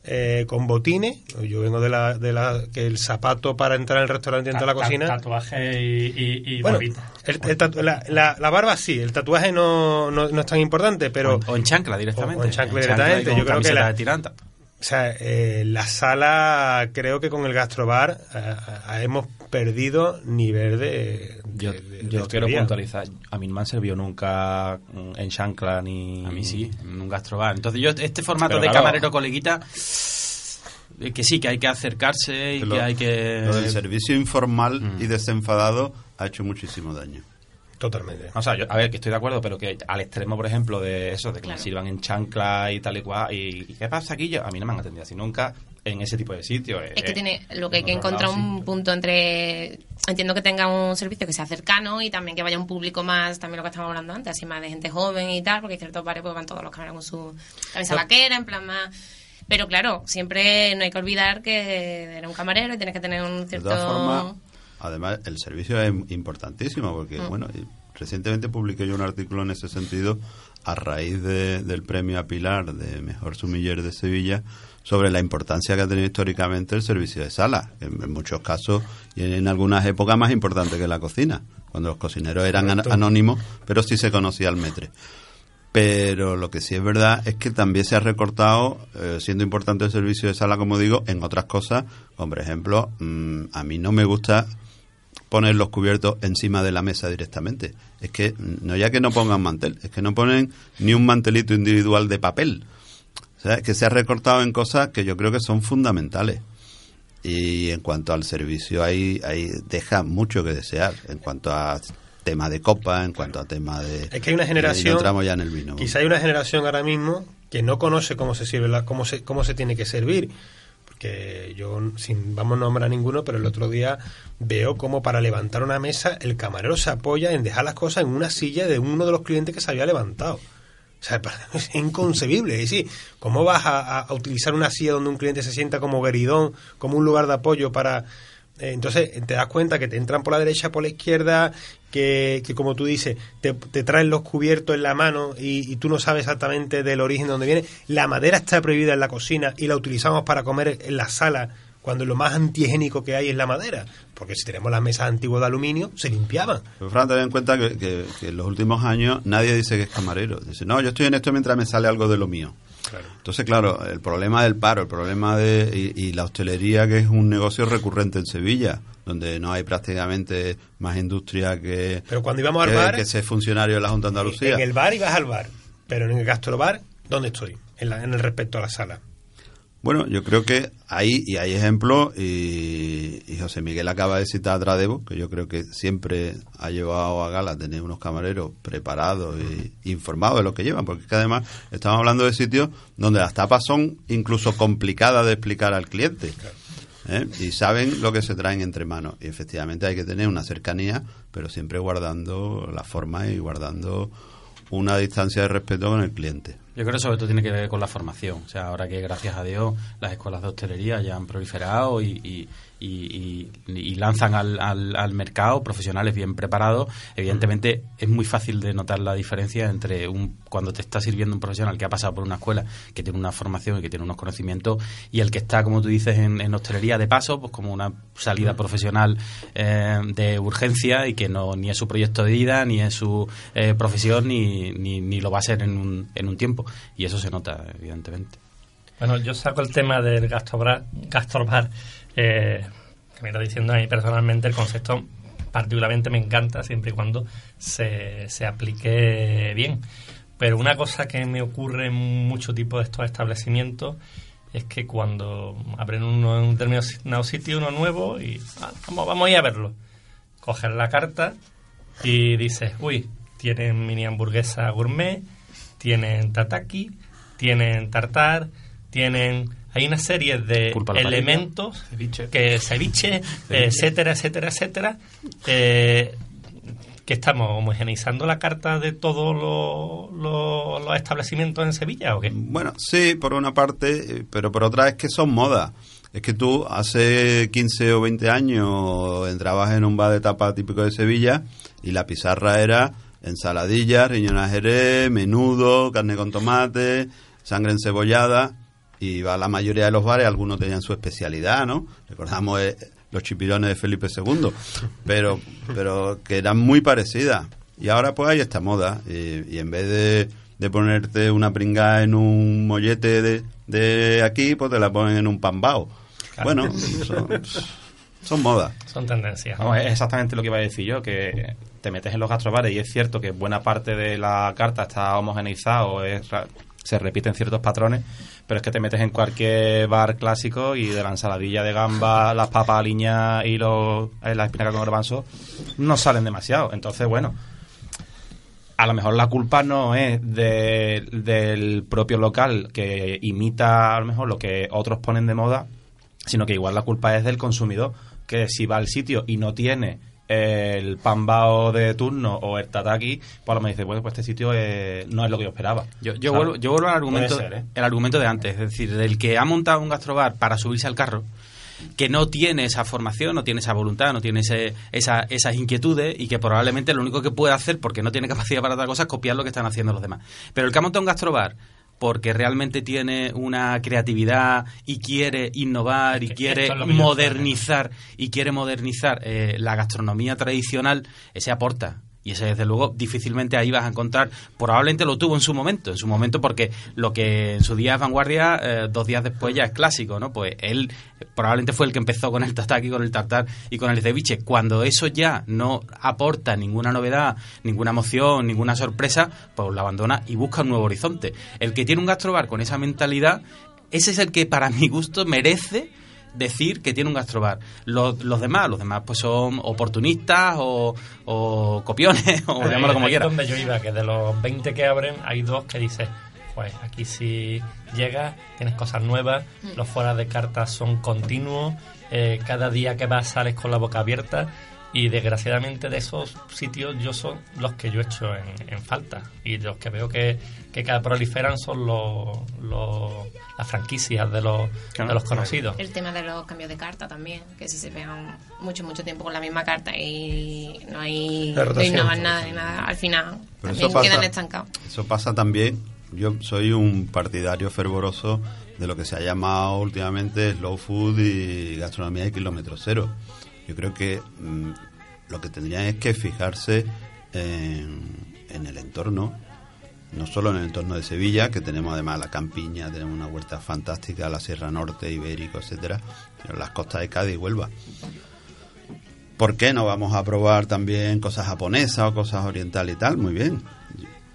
eh, con botines. Yo vengo de la, de la que el zapato para entrar al restaurante y entrar a la cocina. Tatuaje y, y, y Bueno, barbita. el- el tatu- la, la- la barba sí, el tatuaje no, no, no es tan importante, pero... o, en chancla directamente. O en chancla directamente, yo creo que la- de tiranta. O sea, eh, la sala, creo que con el gastrobar eh, eh, hemos perdido nivel de. Yo, de- de- de yo quiero puntualizar. A mí no me han servido nunca mm, en chancla ni... A mí sí, en un gastrobar. Entonces yo, este formato Pero de claro. camarero coleguita, eh, que sí, que hay que acercarse y Lo- que hay que... Lo del servicio informal Mm. y desenfadado ha hecho muchísimo daño. Totalmente. O sea, yo, a ver, que estoy de acuerdo, pero que al extremo, por ejemplo, de eso, de que Claro. me sirvan en chancla y tal y cual, y, ¿y qué pasa aquí? Yo, a mí no me han atendido así nunca en ese tipo de sitios. Es que tiene lo que hay que encontrar un punto entre entiendo que tenga un servicio que sea cercano y también que vaya un público más también lo que estábamos hablando antes así más de gente joven y tal porque hay ciertos bares pues van todos los cámaras con su camisa No. vaquera en plan más pero claro siempre no hay que olvidar que eres un camarero y tienes que tener un De cierto todas formas, además, el servicio es importantísimo porque, Mm. bueno, recientemente publiqué yo un artículo en ese sentido a raíz de- del premio a Pilar de Mejor Sumiller de Sevilla sobre la importancia que ha tenido históricamente el servicio de sala, que en, en muchos casos y en, en algunas épocas más importante que la cocina, cuando los cocineros eran an- anónimos, pero sí se conocía el metre. Pero lo que sí es verdad es que también se ha recortado, eh, siendo importante el servicio de sala, como digo, en otras cosas, como por ejemplo, mm, a mí no me gusta poner los cubiertos encima de la mesa directamente. Es que no ya que no pongan mantel, es que no ponen ni un mantelito individual de papel. O sea, es que se ha recortado en cosas que yo creo que son fundamentales. Y en cuanto al servicio, ahí, ahí deja mucho que desear. En cuanto a tema de copa, en cuanto a tema de... Es que hay una generación. no ya en el vino. Quizá hay una generación ahora mismo que no conoce cómo se sirve, la, cómo se, cómo se tiene que servir. Porque yo, sin vamos a nombrar a ninguno, pero el otro día veo como para levantar una mesa el camarero se apoya en dejar las cosas en una silla de uno de los clientes que se había levantado. O sea, es inconcebible. Es decir, ¿cómo vas a- a utilizar una silla donde un cliente se sienta como gueridón, como un lugar de apoyo para... eh, entonces te das cuenta que te entran por la derecha, por la izquierda, que, que como tú dices, te, traen los cubiertos en la mano y, y tú no sabes exactamente del origen de dónde viene. La madera está prohibida en la cocina y la utilizamos para comer en la sala cuando lo más antihigiénico que hay es la madera. Porque si tenemos las mesas antiguas de aluminio, se limpiaban. Pero Fran, ten en cuenta que, que- que en los últimos años nadie dice que es camarero. Dice, no, yo estoy en esto mientras me sale algo de lo mío. Entonces, claro, el problema del paro, el problema de... Y, y la hostelería, que es un negocio recurrente en Sevilla, donde no hay prácticamente más industria que... Pero cuando íbamos al bar- que ser funcionario de la Junta de Andalucía. En el bar ibas al bar, pero en el gastrobar, ¿dónde estoy? En, la- en el respecto a la sala. Bueno, yo creo que ahí y hay ejemplos y, y José Miguel acaba de citar a Tradebo, que yo creo que siempre ha llevado a gala tener unos camareros preparados y informados de lo que llevan, porque es que además estamos hablando de sitios donde las tapas son incluso complicadas de explicar al cliente. ¿eh? Y saben lo que se traen entre manos. Y efectivamente hay que tener una cercanía, pero siempre guardando la forma y guardando una distancia de respeto con el cliente. Yo creo que sobre todo tiene que ver con la formación. O sea, ahora que gracias a Dios las escuelas de hostelería ya han proliferado y, y- y- y- y lanzan al, al- al mercado profesionales bien preparados, evidentemente es muy fácil de notar la diferencia entre un cuando te está sirviendo un profesional que ha pasado por una escuela, que tiene una formación y que tiene unos conocimientos, y el que está, como tú dices, en, en hostelería de paso, pues como una salida profesional eh, de urgencia y que no ni es su proyecto de vida, ni es su eh, profesión, ni, ni, ni lo va a ser en un, en un tiempo. Y eso se nota, evidentemente. Bueno, yo saco el tema del gastrobar, gastrobar que me está diciendo a mí personalmente el concepto particularmente me encanta siempre y cuando se, se aplique bien. Pero una cosa que me ocurre en mucho tipo de estos establecimientos es que cuando abren uno en un determinado sitio, uno nuevo y ah, vamos, vamos a ir a verlo. Cogen la carta y dices, uy, tienen mini hamburguesa gourmet, tienen tataki, tienen tartar, tienen hay una serie de elementos Ceviche. que ceviche, etcétera, etcétera, etcétera, eh, que estamos homogeneizando la carta de todos los- los- los establecimientos en Sevilla o qué? Bueno, sí, por una parte, eh, pero por otra es que son modas. Es que tú hace 15 o 20 años entrabas en un bar de tapa típico de Sevilla y la pizarra era ensaladilla, riñón jerez, menudo, carne con tomate, sangre encebollada y va a la mayoría de los bares, algunos tenían su especialidad, ¿no? Recordamos eh, los chipirones de Felipe II, pero, pero que eran muy parecidas. Y ahora pues hay esta moda y, y en vez de, de ponerte una pringada en un mollete de, de aquí, pues te la ponen en un pambao. Bueno, son, son modas. Son tendencias. Es exactamente lo que iba a decir yo, que te metes en los gastrobares y es cierto que buena parte de la carta está homogeneizada o es ra- se repiten ciertos patrones, pero es que te metes en cualquier bar clásico y de la ensaladilla de gamba, las papas aliñadas y los, eh, las espinacas con garbanzo no salen demasiado. Entonces, bueno, a lo mejor la culpa no es de- del propio local que imita a lo mejor lo que otros ponen de moda, sino que igual la culpa es del consumidor, que si va al sitio y no tiene el pambao de turno o el tataki, pues mejor dice, bueno, pues este sitio eh, no es lo que yo esperaba. Yo, vuelvo, yo vuelvo al argumento, ser, ¿eh? el argumento de antes, es decir, del que ha montado un gastrobar para subirse al carro, que no tiene esa formación, no tiene esa voluntad, no tiene ese, esa, esas inquietudes y que probablemente lo único que puede hacer, porque no tiene capacidad para otra cosa, es copiar lo que están haciendo los demás. Pero el que ha montado un gastrobar porque realmente tiene una creatividad y quiere innovar y quiere es modernizar y quiere modernizar eh, la gastronomía tradicional, ese aporta. Y ese, desde luego, difícilmente ahí vas a encontrar. Probablemente lo tuvo en su momento, en su momento, porque lo que en su día es vanguardia, eh, dos días después ya es clásico, ¿no? Pues él probablemente fue el que empezó con el tataki, con el tartar y con el ceviche. Cuando eso ya no aporta ninguna novedad, ninguna emoción, ninguna sorpresa, pues lo abandona y busca un nuevo horizonte. El que tiene un gastrobar con esa mentalidad, ese es el que, para mi gusto, merece decir que tiene un gastrobar. Los, los demás, los demás pues son oportunistas o, o copiones o Ahí- llámalo como ahí es quieras. donde yo iba, que de los 20 que abren hay dos que dices, pues aquí si llegas tienes cosas nuevas, los fuera de cartas son continuos, eh, cada día que vas sales con la boca abierta y desgraciadamente de esos sitios yo son los que yo echo en, en falta y los que veo que, que cada proliferan son los, los- las franquicias de los, Claro. de los conocidos. El tema de los cambios de carta también, que si se pegan mucho, mucho tiempo con la misma carta y no hay no innovan nada, ni nada, al final Pero también eso pasa- quedan estancados. Eso pasa también. Yo soy un partidario fervoroso de lo que se ha llamado últimamente slow food y gastronomía de kilómetro cero. Yo creo que mm, lo que tendrían es que fijarse en, el entorno, no solo en el entorno de Sevilla, que tenemos además la campiña, tenemos una huerta fantástica, la Sierra Norte, Ibérico, etcétera, las costas de Cádiz y Huelva. ¿Por qué no vamos a probar también cosas japonesas o cosas orientales y tal? Muy bien.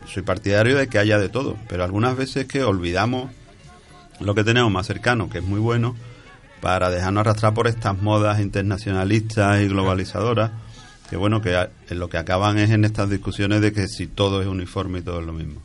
Soy partidario de que haya de todo, pero algunas veces que olvidamos lo que tenemos más cercano, que es muy bueno, para dejarnos arrastrar por estas modas internacionalistas y globalizadoras, que bueno, que lo que acaban es en estas discusiones de que si todo es uniforme y todo es lo mismo.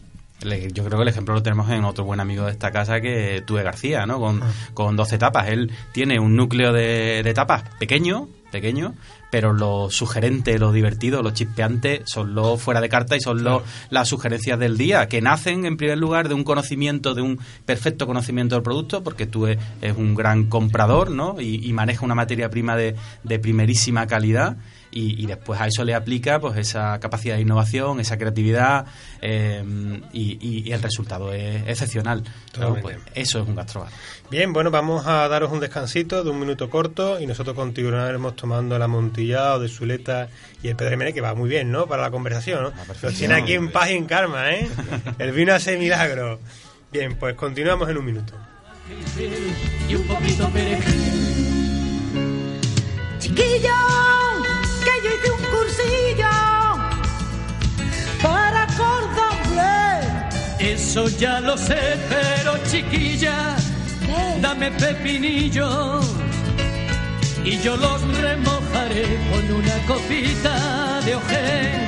Yo creo que el ejemplo lo tenemos en otro buen amigo de esta casa que Tuve García, ¿no? Con, con 12 etapas. Él tiene un núcleo de, de etapas pequeño, pequeño, pero lo sugerente, lo divertido, lo chispeante son los fuera de carta y son los, las sugerencias del día, que nacen en primer lugar de un conocimiento, de un perfecto conocimiento del producto, porque tú es, es un gran comprador, ¿no? Y, y maneja una materia prima de, de primerísima calidad. Y, y después a eso le aplica pues esa capacidad de innovación, esa creatividad eh, y, y- y el resultado es excepcional. Pues eso es un gastrobar. Bien, bueno, vamos a daros un descansito de un minuto corto y nosotros continuaremos tomando el amontillado de Zuleta y el Pedremene, que va muy bien, ¿no? Para la conversación, ¿no? Nos tiene aquí en paz y en karma, ¿eh? El vino hace milagro. Bien, pues continuamos en un minuto. y un poquito perejil. Chiquillo, que yo hice un cursillo para cordón Eso ya lo sé, pero chiquilla, dame pepinillos y yo los remojaré con una copita de ojén,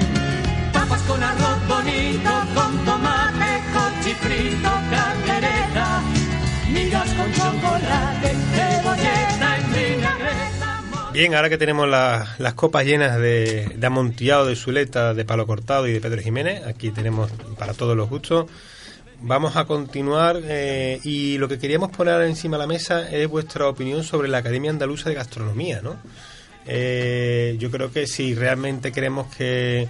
papas con arroz bonito, con tomate, cochifrito, caldereta, migas con chocolate, cebolleta en vinagreta. Bien, ahora que tenemos la- las copas llenas de, de amontillado, de Zuleta, de Palo Cortado y de Pedro Jiménez, aquí tenemos para todos los gustos. Vamos a continuar eh, y lo que queríamos poner encima de la mesa es vuestra opinión sobre la Academia Andaluza de Gastronomía, ¿no? Eh, yo creo que si realmente queremos que,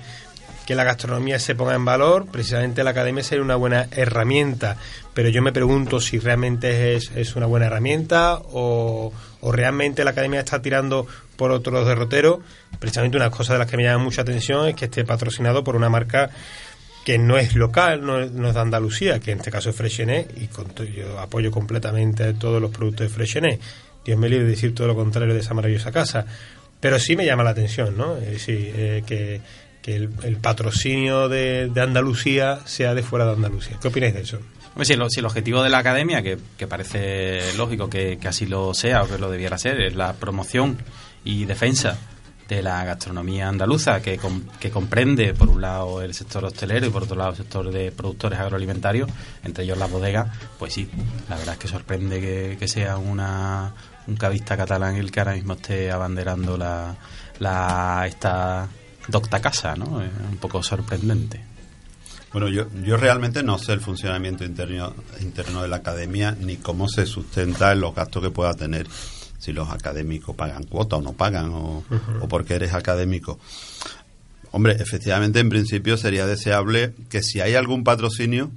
que la gastronomía se ponga en valor, precisamente la academia sería una buena herramienta. Pero yo me pregunto si realmente es, es una buena herramienta o, o realmente la academia está tirando por otros derroteros. Precisamente una cosa de las que me llama mucha atención es que esté patrocinado por una marca que no es local, no es, no es de Andalucía, que en este caso es Freshenet, y con yo apoyo completamente todos los productos de Freshenet. Dios me libre de decir todo lo contrario de esa maravillosa casa. Pero sí me llama la atención, ¿no? Es decir, eh, que, que el, el patrocinio de, de Andalucía sea de fuera de Andalucía. ¿Qué opináis de eso? Hombre, si, el, si el objetivo de la academia, que, parece lógico que, que así lo sea o que lo debiera ser, es la promoción y defensa de la gastronomía andaluza, que, com- que comprende, por un lado, el sector hostelero y por otro lado, el sector de productores agroalimentarios, entre ellos las bodegas, pues sí, la verdad es que sorprende que, que sea una, un cavista catalán el que ahora mismo esté abanderando la, la esta docta casa, ¿no? Es un poco sorprendente. Bueno, yo, yo realmente no sé el funcionamiento interno, interno de la academia ni cómo se sustenta en los gastos que pueda tener. Si los académicos pagan cuota o no pagan, o, o porque eres académico. Hombre, efectivamente, en principio sería deseable que si hay algún patrocinio,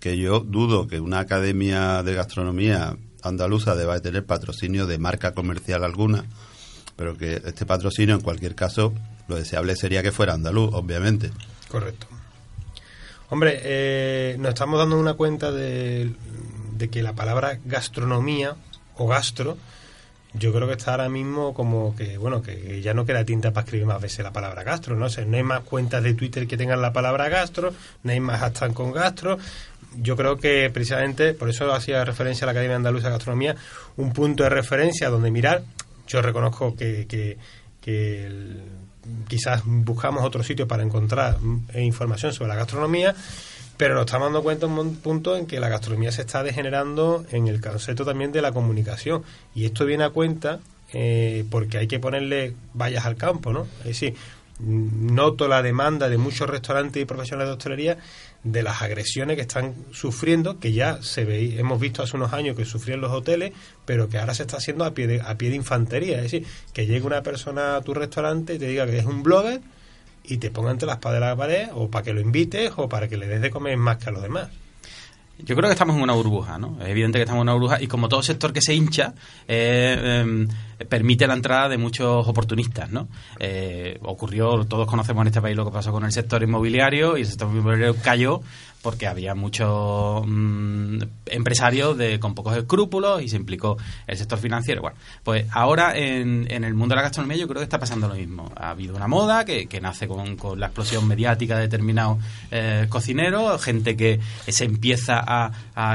que yo dudo que una academia de gastronomía andaluza deba de tener patrocinio de marca comercial alguna, pero que este patrocinio, en cualquier caso, lo deseable sería que fuera andaluz, obviamente. Correcto. Hombre, eh, nos estamos dando una cuenta de, que la palabra gastronomía o gastro, yo creo que está ahora mismo como que, bueno, que ya no queda tinta para escribir más veces la palabra gastro, ¿no? O no hay más cuentas de Twitter que tengan la palabra gastro, no hay más hashtag con gastro. Yo creo que precisamente, por eso hacía referencia a la Academia Andaluza de Gastronomía, un punto de referencia donde mirar. Yo reconozco que, que, que el- quizás buscamos otro sitio para encontrar mm, eh, información sobre la gastronomía, pero nos estamos dando cuenta en un punto en que la gastronomía se está degenerando en el concepto también de la comunicación. Y esto viene a cuenta eh, porque hay que ponerle vallas al campo, ¿no? Es decir, noto la demanda de muchos restaurantes y profesionales de hostelería de las agresiones que están sufriendo, que ya se ve, hemos visto hace unos años que sufrían los hoteles, pero que ahora se está haciendo a pie de, a pie de infantería. Es decir, que llegue una persona a tu restaurante y te diga que es un blogger y te ponga entre la espada y la pared, o para que lo invites, o para que le des de comer más que a los demás. Yo creo que estamos en una burbuja, ¿no? Es evidente que estamos en una burbuja y como todo sector que se hincha, eh, em, permite la entrada de muchos oportunistas, ¿no? Eh, ocurrió, todos conocemos en este país lo que pasó con el sector inmobiliario y el sector inmobiliario cayó porque había muchos mm, empresarios de, con pocos escrúpulos y se implicó el sector financiero. Bueno, pues ahora en, en el mundo de la gastronomía yo creo que está pasando lo mismo. Ha habido una moda que, nace con, la explosión mediática de determinados eh, cocineros, gente que se empieza a,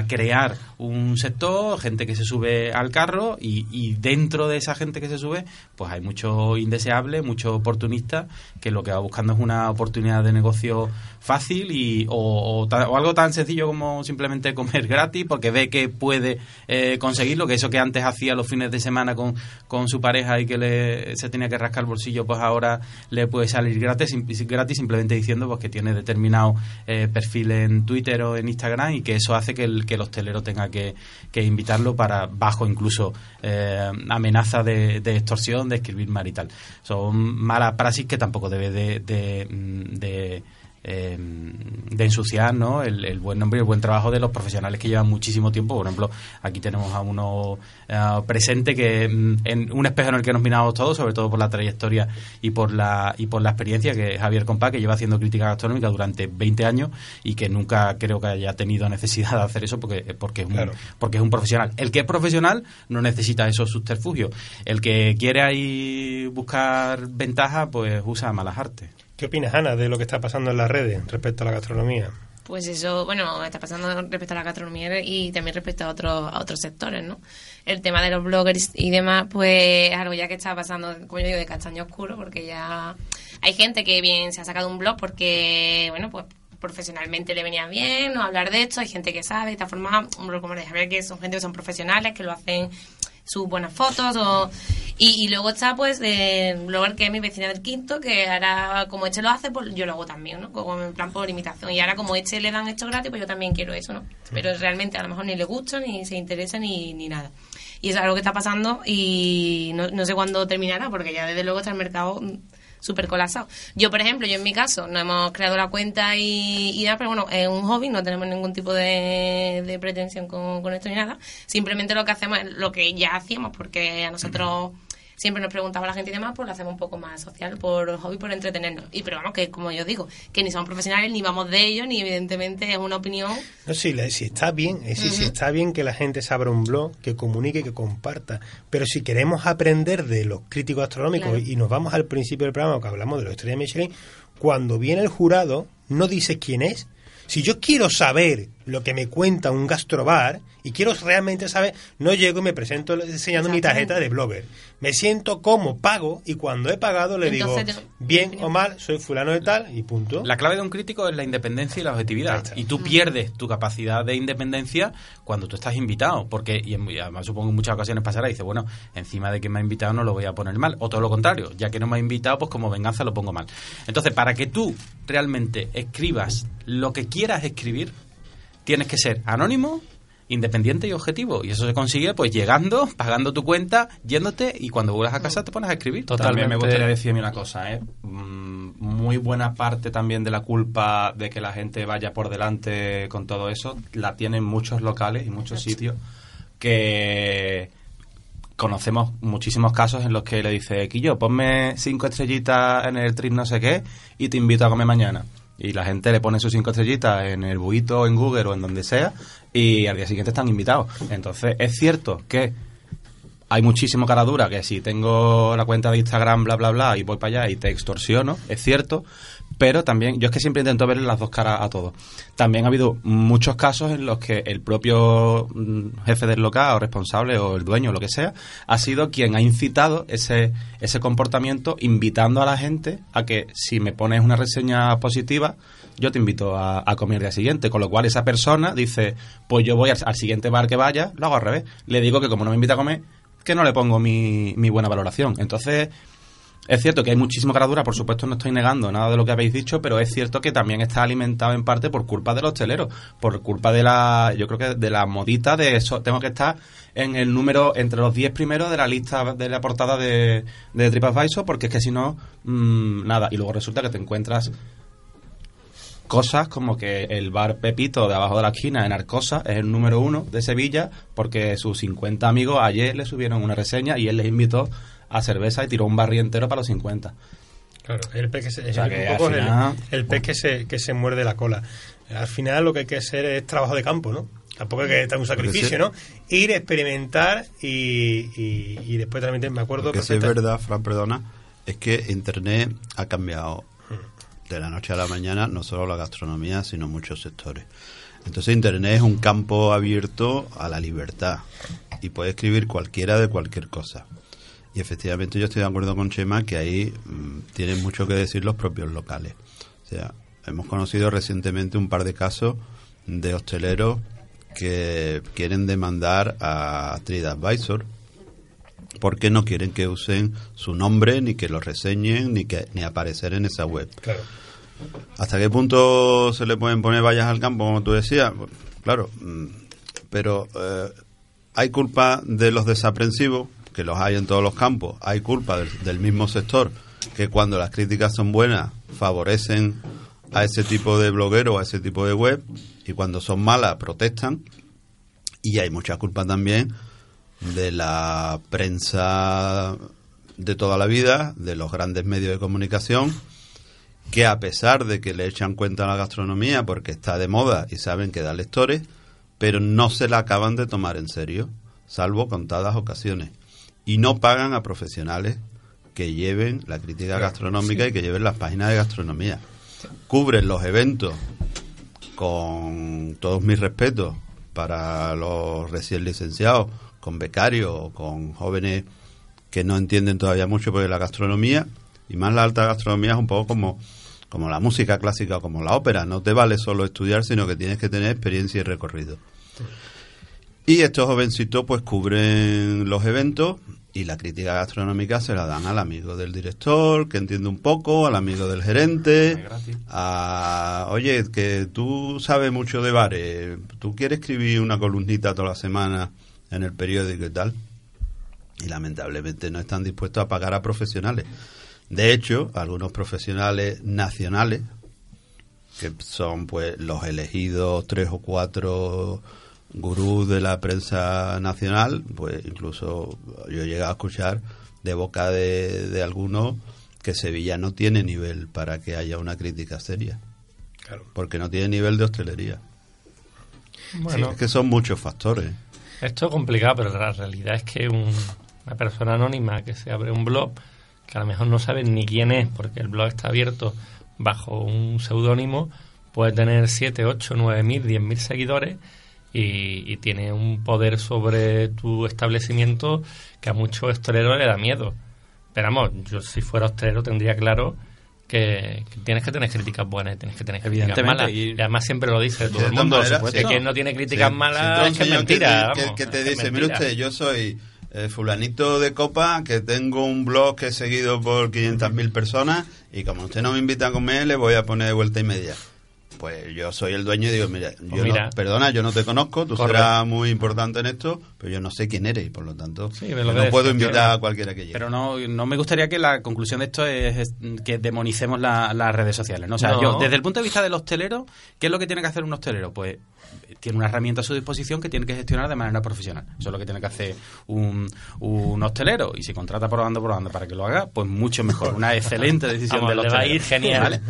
crear un sector, gente que se sube al carro y dentro de esa gente que se sube, pues hay mucho indeseable, mucho oportunista que lo que va buscando es una oportunidad de negocio fácil y o, algo tan sencillo como simplemente comer gratis porque ve que puede eh, conseguirlo, que eso que antes hacía los fines de semana con, con su pareja y que le, se tenía que rascar el bolsillo, pues ahora le puede salir gratis, gratis simplemente diciendo pues que tiene determinado eh, perfil en Twitter o en Instagram y que eso hace que el, que el hostelero tenga que, que invitarlo para bajo incluso eh, amenaza de, extorsión, de escribir mal y tal. Son malas praxis que tampoco debe de, mm, de eh, de ensuciar ¿no? el, el buen nombre y el buen trabajo de los profesionales que llevan muchísimo tiempo. Por ejemplo, aquí tenemos a uno eh, presente que mm, en un espejo en el que nos miramos todos, sobre todo por la trayectoria y por la y por la experiencia, que es Javier Compá, que lleva haciendo crítica gastronómica durante 20 años y que nunca creo que haya tenido necesidad de hacer eso porque, porque, es, un, Claro. porque es un profesional. El que es profesional no necesita esos subterfugios. El que quiere ahí buscar ventaja, pues usa malas artes. ¿Qué opinas, Ana, de lo que está pasando en las redes respecto a la gastronomía? Pues eso, bueno, está pasando respecto a la gastronomía y también respecto a otros a otros sectores, ¿no? El tema de los bloggers y demás, pues es algo ya que está pasando, como yo digo, de castaño oscuro, porque ya hay gente que bien se ha sacado un blog porque, bueno, pues profesionalmente le venía bien no hablar de esto, hay gente que sabe, de esta forma, un blog como de ver que son gente que son profesionales, que lo hacen sus buenas fotos o, y, y luego está pues el blogger que es mi vecina del quinto que ahora como este lo hace pues yo lo hago también ¿no? como en plan por imitación y ahora como este le dan esto gratis pues yo también quiero eso ¿no? pero realmente a lo mejor ni le gusta ni se interesa ni, ni nada y es algo que está pasando y no, no sé cuándo terminará porque ya desde luego está el mercado mm, súper colapsado. Yo, por ejemplo, yo en mi caso, no hemos creado la cuenta y, y nada, pero bueno, es un hobby, no tenemos ningún tipo de, de pretensión con, con esto ni nada. Simplemente lo que hacemos es lo que ya hacíamos, porque a nosotros siempre nos preguntaba la gente y demás, pues lo hacemos un poco más social, por hobby, por entretenernos. Y pero vamos, que como yo digo, que ni somos profesionales, ni vamos de ello, ni evidentemente es una opinión. No, sí, si está bien, es decir, si Ujú. está bien que la gente se abra un blog, que comunique, que comparta, pero si queremos aprender de los críticos astronómicos Claro. y nos vamos al principio del programa que hablamos de los estrellas Michelin, cuando viene el jurado no dice quién es. Si yo quiero saber lo que me cuenta un gastrobar y quiero realmente saber, no llego y me presento enseñando mi tarjeta de blogger. Me siento como pago y cuando he pagado le Entonces, digo bien o mal, soy fulano de tal y punto. La clave de un crítico es la independencia y la objetividad. Y tú pierdes tu capacidad de independencia cuando tú estás invitado. Porque, y en- y además supongo que en muchas ocasiones pasará, dice, bueno, encima de que me ha invitado no lo voy a poner mal. O todo lo contrario, ya que no me ha invitado, pues como venganza lo pongo mal. Entonces, para que tú realmente escribas lo que quieras escribir, tienes que ser anónimo, independiente y objetivo. Y eso se consigue pues llegando, pagando tu cuenta, yéndote y cuando vuelvas a casa te pones a escribir. También me gustaría decirme una cosa, ¿eh? Mm, Muy buena parte también de la culpa de que la gente vaya por delante con todo eso la tienen muchos locales y muchos sitios que conocemos muchísimos casos en los que le dice, Quillo, ponme cinco estrellitas en el trip no sé qué y te invito a comer mañana. Y la gente le pone sus cinco estrellitas en el buito, en Google o en donde sea y al día siguiente están invitados. Entonces, es cierto que hay muchísimo cara dura que si tengo la cuenta de Instagram, bla, bla, bla, y voy para allá y te extorsiono, es cierto, pero también, yo es que siempre intento ver las dos caras a todo. También ha habido muchos casos en los que el propio mm, jefe del local o responsable o el dueño o lo que sea, ha sido quien ha incitado ese, ese comportamiento invitando a la gente a que si me pones una reseña positiva, yo te invito a, a comer el día siguiente. Con lo cual esa persona dice, pues yo voy al, al siguiente bar que vaya, lo hago al revés. Le digo que como no me invita a comer, que no le pongo mi, mi buena valoración. Entonces, es cierto que hay muchísima caradura, por supuesto no estoy negando nada de lo que habéis dicho, pero es cierto que también está alimentado en parte por culpa de los hosteleros, por culpa de la, yo creo que de la modita de eso, tengo que estar en el número, entre los 10 primeros de la lista de la portada de, de TripAdvisor, porque es que si no, mm, nada, y luego resulta que te encuentras cosas como que el bar Pepito de abajo de la esquina en Arcosa es el número uno de Sevilla porque sus 50 amigos ayer le subieron una reseña y él les invitó a cerveza y tiró un barrio entero para los 50. Claro, el pez que se, O sea el- que un al poco el- final- el, pez que se, que se muerde la cola. Al final lo que hay que hacer es trabajo de campo, ¿no? Tampoco hay que estar un sacrificio, sí. ¿no? Ir, experimentar y, y, y después también me acuerdo Lo que sí es verdad, Fran, perdona, es que Internet ha cambiado de la noche a la mañana no solo la gastronomía, sino muchos sectores. Entonces Internet es un campo abierto a la libertad y puede escribir cualquiera de cualquier cosa. Y efectivamente yo estoy de acuerdo con Chema que ahí mm, tienen mucho que decir los propios locales. O sea, hemos conocido recientemente un par de casos de hosteleros que quieren demandar a TripAdvisor porque no quieren que usen su nombre, ni que lo reseñen, ni que ni aparecer en esa web. Claro. ¿Hasta qué punto se le pueden poner vallas al campo, como tú decías? Pues, claro, mm, pero eh, hay culpa de los desaprensivos, que los hay en todos los campos, hay culpa del, mismo sector, que cuando las críticas son buenas favorecen a ese tipo de bloguero, a ese tipo de web, y cuando son malas protestan, y hay mucha culpa también de la prensa de toda la vida, de los grandes medios de comunicación, que a pesar de que le echan cuenta a la gastronomía porque está de moda y saben que da lectores, pero no se la acaban de tomar en serio, salvo contadas ocasiones. Y no pagan a profesionales que lleven la crítica gastronómica y que lleven las páginas de gastronomía. Cubren los eventos con todos mis respetos para los recién licenciados, con becarios o con jóvenes que no entienden todavía mucho porque la gastronomía, y más la alta gastronomía es un poco como, como la música clásica o como la ópera, no te vale solo estudiar, sino que tienes que tener experiencia y recorrido. Y estos jovencitos pues cubren los eventos y la crítica gastronómica se la dan al amigo del director, que entiende un poco, al amigo del gerente, a, oye, que tú sabes mucho de bares, tú quieres escribir una columnita toda la semana en el periódico y tal. Y lamentablemente no están dispuestos a pagar a profesionales. De hecho, algunos profesionales nacionales, que son pues los elegidos tres o cuatro gurús de la prensa nacional, pues incluso yo he llegado a escuchar de boca de, de algunos que Sevilla no tiene nivel para que haya una crítica seria. Porque no tiene nivel de hostelería. Bueno. Sí, es que son muchos factores. Esto es complicado, pero la realidad es que un- una persona anónima que se abre un blog, que a lo mejor no sabe ni quién es, porque el blog está abierto bajo un seudónimo, puede tener 7, 8, 9 mil, 10 mil seguidores y, y tiene un poder sobre tu establecimiento que a muchos hosteleros le da miedo. Pero vamos, yo si fuera hostelero tendría claro que, que tienes que tener críticas buenas, y tienes que tener críticas malas. y- Y, además siempre lo dice todo el mundo. maneras, que quien no tiene críticas Sí, malas es que es señor mentira. Que, te- vamos, que te es dice, mire mentira". usted, yo soy eh, fulanito de copa, que tengo un blog que he seguido por 500.000 personas y como usted no me invita a comer, le voy a poner de vuelta y media. Pues yo soy el dueño y digo, mira, yo Pues mira. no, perdona, yo no te conozco, tú Correcto. serás muy importante en esto, pero yo no sé quién eres y por lo tanto Sí, yo lo no puedo invitar yo- a cualquiera que llegue. Pero no, no me gustaría que la conclusión de esto es, es que demonicemos la- las redes sociales. ¿no? O sea, No. yo, desde el punto de vista del hostelero, ¿qué es lo que tiene que hacer un hostelero? Pues tiene una herramienta a su disposición que tiene que gestionar de manera profesional. Eso es lo que tiene que hacer un, un hostelero. Y si contrata por banda por banda para que lo haga, pues mucho mejor. Una excelente decisión Vamos, del le va a hostelero. ir genial. ¿Vale?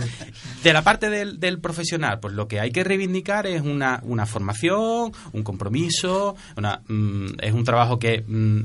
De la parte del, del profesional, pues lo que hay que reivindicar es una, una formación, un compromiso, una, mm, es un trabajo que mm,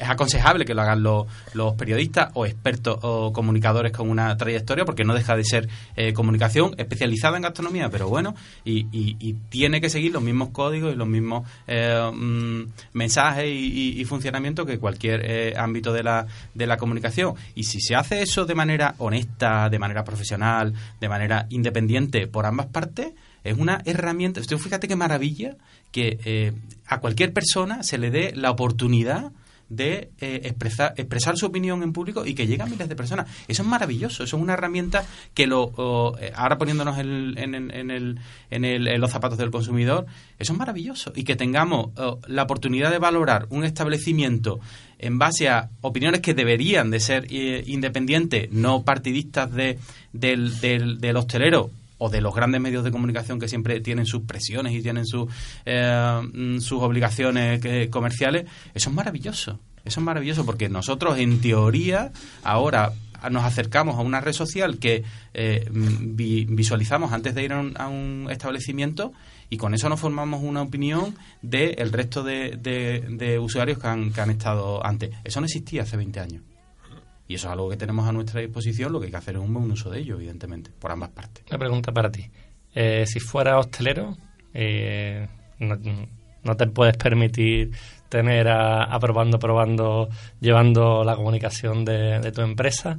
es aconsejable que lo hagan los, los periodistas o expertos o comunicadores con una trayectoria, porque no deja de ser eh, comunicación especializada en gastronomía, pero bueno, y, y- tiene que seguir los mismos códigos y los mismos eh, mm, mensajes y, y- y funcionamiento que cualquier eh, ámbito de la, de la comunicación. Y si se hace eso de manera honesta, de manera profesional, de manera independiente por ambas partes, es una herramienta. Usted fíjate qué maravilla que eh, a cualquier persona se le dé la oportunidad de eh, expresar, expresar su opinión en público y que llegue a miles de personas. Eso es maravilloso, eso es una herramienta que lo o, eh, ahora poniéndonos el- en, en- el- en el- en los zapatos del consumidor, eso es maravilloso. Y que tengamos la oportunidad de valorar un establecimiento en base a opiniones que deberían de ser eh, independientes, no partidistas de, del, del, del hostelero, o de los grandes medios de comunicación que siempre tienen sus presiones y tienen sus eh, mm, sus obligaciones comerciales, eso es maravilloso. Eso es maravilloso porque nosotros, en teoría, ahora nos acercamos a una red social que eh, mm, vi- visualizamos antes de ir a un, a un establecimiento y con eso nos formamos una opinión del resto de, de- de usuarios que han, que han estado antes. Eso no existía hace 20 años. Y eso es algo que tenemos a nuestra disposición, lo que hay que hacer es un buen uso de ello, evidentemente, por ambas partes. Una pregunta para ti. Eh, si fuera hostelero, eh, no, no te puedes permitir tener a, a probando, probando, llevando la comunicación de, de tu empresa.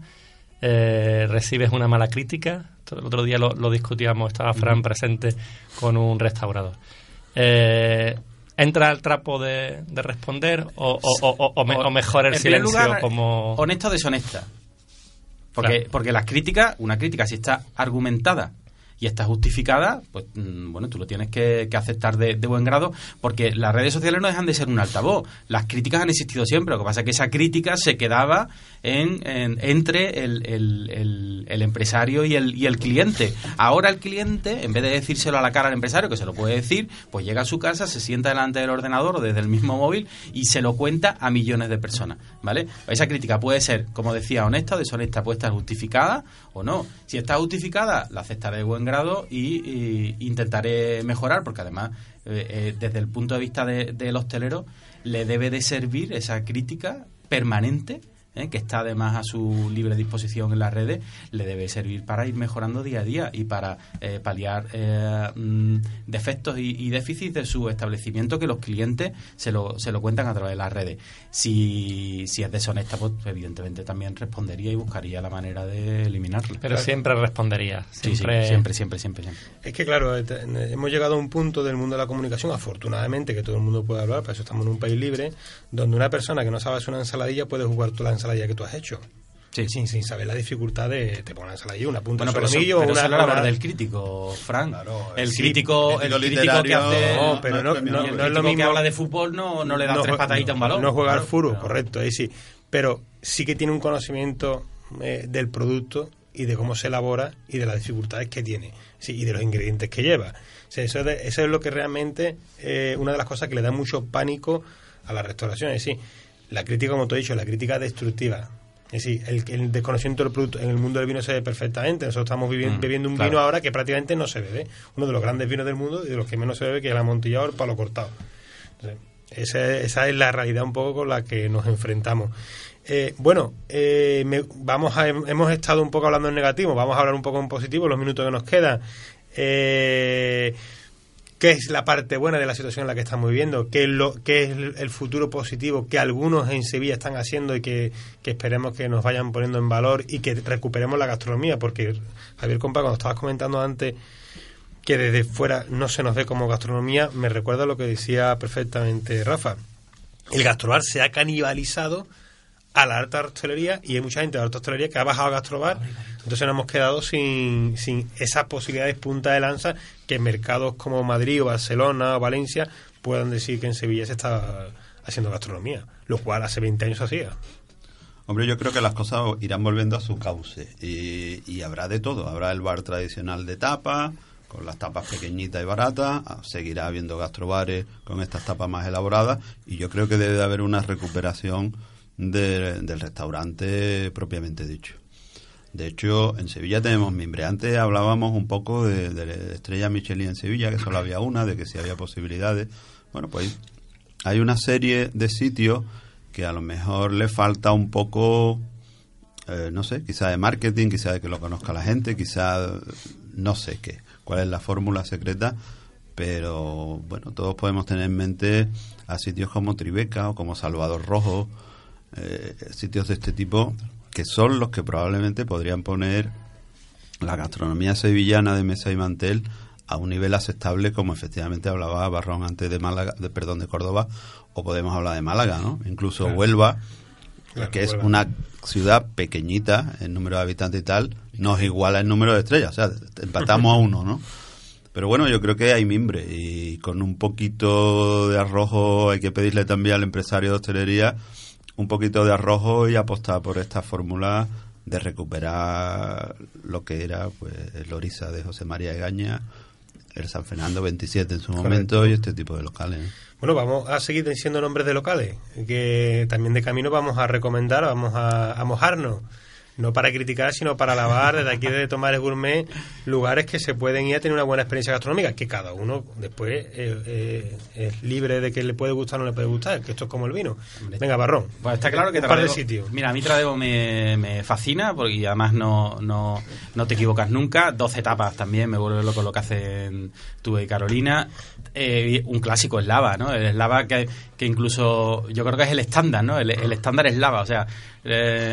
Eh, recibes una mala crítica. El otro día lo, lo discutíamos, estaba Fran presente con un restaurador. Eh, ¿Entra al trapo de, de responder o, o- o- o me- o mejor el En silencio lugar, como... honesta o deshonesta. Porque, Claro. porque las críticas, una crítica si está argumentada y está justificada, pues mm, bueno, tú lo tienes que, aceptar de, buen grado, porque las redes sociales no dejan de ser un altavoz. Las críticas han existido siempre, lo que pasa es que esa crítica se quedaba en, en- entre el, empresario y el, y el cliente. Ahora el cliente, en vez de decírselo a la cara al empresario, que se lo puede decir, pues llega a su casa, se sienta delante del ordenador o desde el mismo móvil y se lo cuenta a millones de personas, ¿vale? Esa crítica puede ser, como decía, honesta o deshonesta, puede estar justificada o no. Si está justificada, la aceptaré de buen grado y, intentaré mejorar, porque además, eh, eh, desde el punto de vista de- del hostelero, le debe de servir esa crítica permanente ¿eh? que está además a su libre disposición en las redes, le debe servir para ir mejorando día a día y para eh, paliar eh, mm, defectos y, y déficits de su establecimiento que los clientes se lo, se lo cuentan a través de las redes. Si, si es deshonesta, pues evidentemente también respondería y buscaría la manera de eliminarla. Pero siempre respondería. Sí, sí, Siempre, siempre, siempre, siempre. Es que claro, hemos llegado a un punto del mundo de la comunicación, afortunadamente, que todo el mundo puede hablar, para eso estamos en un país libre, donde una persona que no sabe hacer una ensaladilla puede jugar toda la ensaladilla que tú has hecho. Sí. Sin, sin saber la dificultad de te poner una ensaladilla, una punta Bueno, de solomillo, pero una, es la labor del crítico, Frank. Claro, el sí, crítico, el crítico que hace, No, pero no- no- no es lo que mismo- habla de fútbol no, no le da tres pataditas a un balón. No juega al fútbol, correcto, ahí sí. Pero sí que tiene un conocimiento eh, del producto y de cómo se elabora y de las dificultades que tiene sí, y de los ingredientes que lleva. O sea, eso, es de- eso es lo que realmente eh, una de las cosas que le da mucho pánico a la restauración. Es decir, la crítica, como te he dicho, la crítica destructiva. Es decir, el, el desconocimiento del producto en el mundo del vino se ve perfectamente. Nosotros estamos vivi- Mm, bebiendo un claro. vino ahora que prácticamente no se bebe. Uno de los grandes vinos del mundo y de los que menos se bebe, que es el amontillado o el palo cortado. Entonces, esa, esa es la realidad un poco con la que nos enfrentamos. Eh, bueno, eh, me- vamos a, hemos estado un poco hablando en negativo, vamos a hablar un poco en positivo los minutos que nos quedan. Eh, ¿Qué es la parte buena de la situación en la que estamos viviendo? ¿Qué es, lo, qué es el futuro positivo que algunos en Sevilla están haciendo y que, que esperemos que nos vayan poniendo en valor y que recuperemos la gastronomía? Porque, Javier Compa, cuando estabas comentando antes que desde fuera no se nos ve como gastronomía, me recuerda lo que decía perfectamente Rafa. El gastrobar se ha canibalizado a la alta hostelería y hay mucha gente de la alta hostelería que ha bajado a gastrobar. Entonces nos hemos quedado sin, sin esas posibilidades punta de lanza que mercados como Madrid o Barcelona o Valencia puedan decir que en Sevilla se está haciendo gastronomía, lo cual hace 20 años hacía. Hombre, yo creo que las cosas irán volviendo a su cauce y, habrá de todo. Habrá el bar tradicional de tapa, con las tapas pequeñitas y baratas, ah, seguirá habiendo gastrobares con estas tapas más elaboradas y yo creo que debe de haber una recuperación de- del restaurante propiamente dicho. De hecho, en Sevilla tenemos mimbre. Antes hablábamos un poco de, de la estrella Michelin en Sevilla, que solo había una, de que si había posibilidades. Bueno, pues hay una serie de sitios que a lo mejor le falta un poco, eh, no sé, quizá de marketing, quizá de que lo conozca la gente, quizá no sé qué, cuál es la fórmula secreta, pero bueno, todos podemos tener en mente a sitios como Tribeca o como Salvador Rojo, eh, sitios de este tipo que son los que probablemente podrían poner la gastronomía sevillana de mesa y mantel a un nivel aceptable como efectivamente hablaba Barrón antes de Málaga, de, perdón, de Córdoba o podemos hablar de Málaga, ¿no? Incluso Claro. Huelva, Claro, que es Huelva. una ciudad pequeñita en número de habitantes y tal, nos iguala el número de estrellas, o sea, empatamos a uno, ¿no? Pero bueno, yo creo que hay mimbre y con un poquito de arrojo hay que pedirle también al empresario de hostelería un poquito de arrojo y apostar por esta fórmula de recuperar lo que era pues el Orisa de José María Egaña, el San Fernando 27 en su momento y este tipo de locales. ¿no? Bueno, vamos a seguir diciendo nombres de locales, que también de camino vamos a recomendar, vamos a, a mojarnos. No para criticar, sino para alabar desde aquí desde Tomares Gourmet lugares que se pueden ir a tener una buena experiencia gastronómica, que cada uno después eh, eh, es libre de que le puede gustar o no le puede gustar, que esto es como el vino. Venga, Barrón. Pues está claro que un par de sitios. Mira, a mí Tradeo me, me fascina porque además no, no, no te equivocas nunca. 12 etapas también, me vuelve loco lo que hacen tú y Carolina. Eh, un clásico es lava, ¿no? El eslava que, que incluso yo creo que es el estándar, ¿no? El, el estándar es lava, o sea,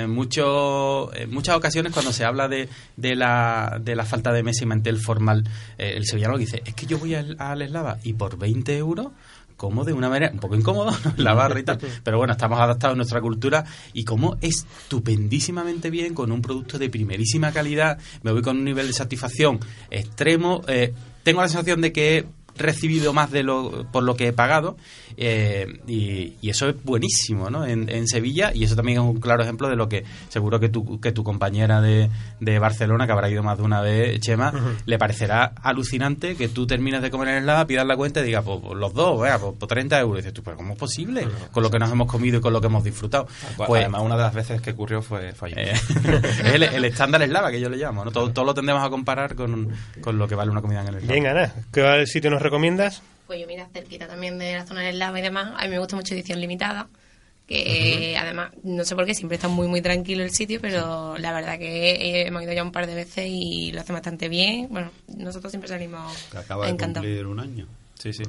mucho, en muchas ocasiones cuando se habla de, de, la, de la falta de mesa y mantel formal, eh, el sevillano lo que dice, es que yo voy al, al eslava y por 20 euros como de una manera un poco incómodo ¿no? la barra y tal, pero bueno, estamos adaptados a nuestra cultura y como estupendísimamente bien con un producto de primerísima calidad, me voy con un nivel de satisfacción extremo, eh, tengo la sensación de que recibido más de lo por lo que he pagado eh, y, y eso es buenísimo ¿no? en, en Sevilla y eso también es un claro ejemplo de lo que seguro que tu, que tu compañera de, de Barcelona que habrá ido más de una vez Chema le parecerá alucinante que tú termines de comer en el lado pidas la cuenta y digas pues, pues los dos vea, pues, por 30 euros y dices tú pero ¿cómo es posible? con lo que nos hemos comido y con lo que hemos disfrutado pues Además, una de las veces que ocurrió fue, fue eh, es el, el estándar eslava que yo le llamo ¿no? todo, todo lo tendremos a comparar con, con lo que vale una comida en el eslava Bien, Ana, ¿qué sitio nos recomiendas? Pues yo, mira, cerquita también de la zona del lava y demás, a mí me gusta mucho edición limitada, que además, no sé por qué, siempre está muy, muy tranquilo el sitio, pero la verdad que eh, hemos ido ya un par de veces y lo hace bastante bien. Bueno, nosotros siempre salimos acaba de encantados. cumplir un año. Sí, sí.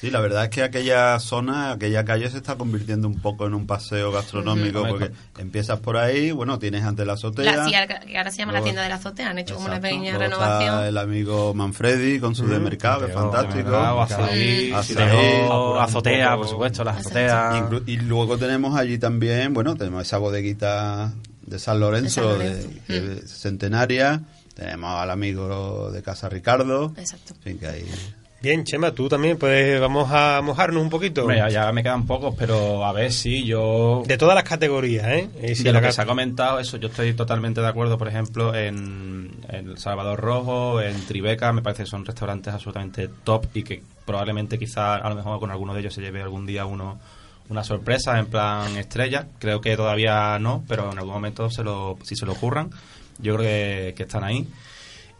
Sí, la verdad es que aquella zona, aquella calle se está convirtiendo un poco en un paseo gastronómico porque empiezas por ahí, bueno, tienes ante la azotea. La, sí, ahora- que ahora se llama la tienda de la azotea, han hecho como una pequeña Luego renovación. Está el amigo Manfredi con su de mercado, que es fantástico. azaí, azotea, por supuesto, las azoteas. Inclu- Y luego tenemos allí también, bueno, tenemos esa bodeguita de San Lorenzo, De San Lorenzo. es centenaria. Tenemos al amigo de Casa Ricardo. Exacto. En fin, que ahí... Bien, Chema, tú también, pues vamos a mojarnos un poquito. Hombre, ya, me quedan pocos, pero a ver si yo... De todas las categorías, ¿eh? Eh, si de lo que se ha comentado, eso yo estoy totalmente de acuerdo, por ejemplo, en, en El Salvador Rojo, en Tribeca, me parece que son restaurantes absolutamente top y que probablemente quizá a lo mejor con alguno de ellos se lleve algún día uno una sorpresa en plan estrella. Creo que todavía no, pero en algún momento se lo, si se lo ocurran, yo creo que, que están ahí.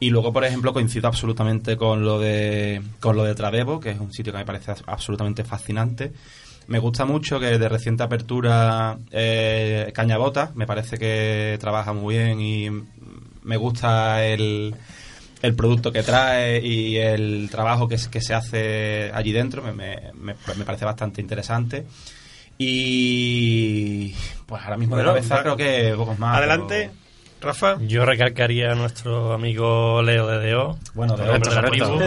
Y luego, por ejemplo, coincido absolutamente con lo de con lo de Tradebo, que es un sitio que me parece absolutamente fascinante. Me gusta mucho que de reciente apertura eh, Cañabota, me parece que trabaja muy bien y me gusta el, el producto que trae y el trabajo que, se hace allí dentro, me, me- me- me parece bastante interesante. Y pues ahora mismo Bueno, de cabeza va- creo que pocos más. Adelante, Rafa. Yo recalcaría a nuestro amigo Leo de DO, Bueno, hombre de la tribu,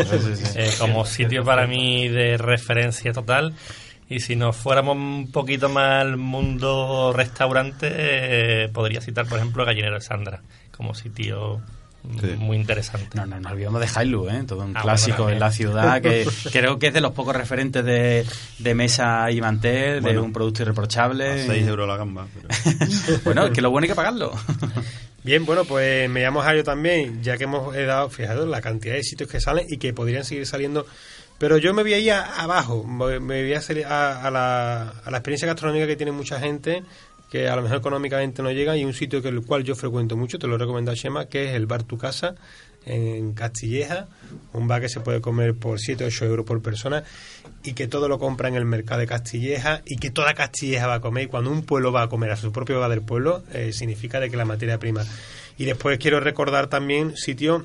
eh, como sitio para mí de referencia total. Y si nos fuéramos un poquito más al mundo restaurante, eh, podría citar, por ejemplo, Gallinero de Sandra, como sitio Sí. muy interesante. No, no, no olvidamos de Hailu, ¿eh? todo un Ah, clásico bueno, en la ciudad que creo que es de los pocos referentes de, de mesa y mantel, de un producto irreprochable. A 6 euros la gamba. pero- Bueno, es que lo bueno hay que pagarlo. Bien, bueno, pues me llamo Jairo también, ya que hemos he dado, fijaros, la cantidad de sitios que salen y que podrían seguir saliendo. Pero yo me voy a ir a- abajo, me voy a, a, a la, a la experiencia gastronómica que tiene mucha gente, que a lo mejor económicamente no llega, y un sitio que el cual yo frecuento mucho, te lo he recomendado Shema, que es el Bar Tu Casa, en Castilleja, un bar que se puede comer por 7 o 8 euros por persona, y que todo lo compra en el mercado de Castilleja, y que toda Castilleja va a comer, y cuando un pueblo va a comer a su propio bar del pueblo, eh, significa de que la materia prima. Y después quiero recordar también sitios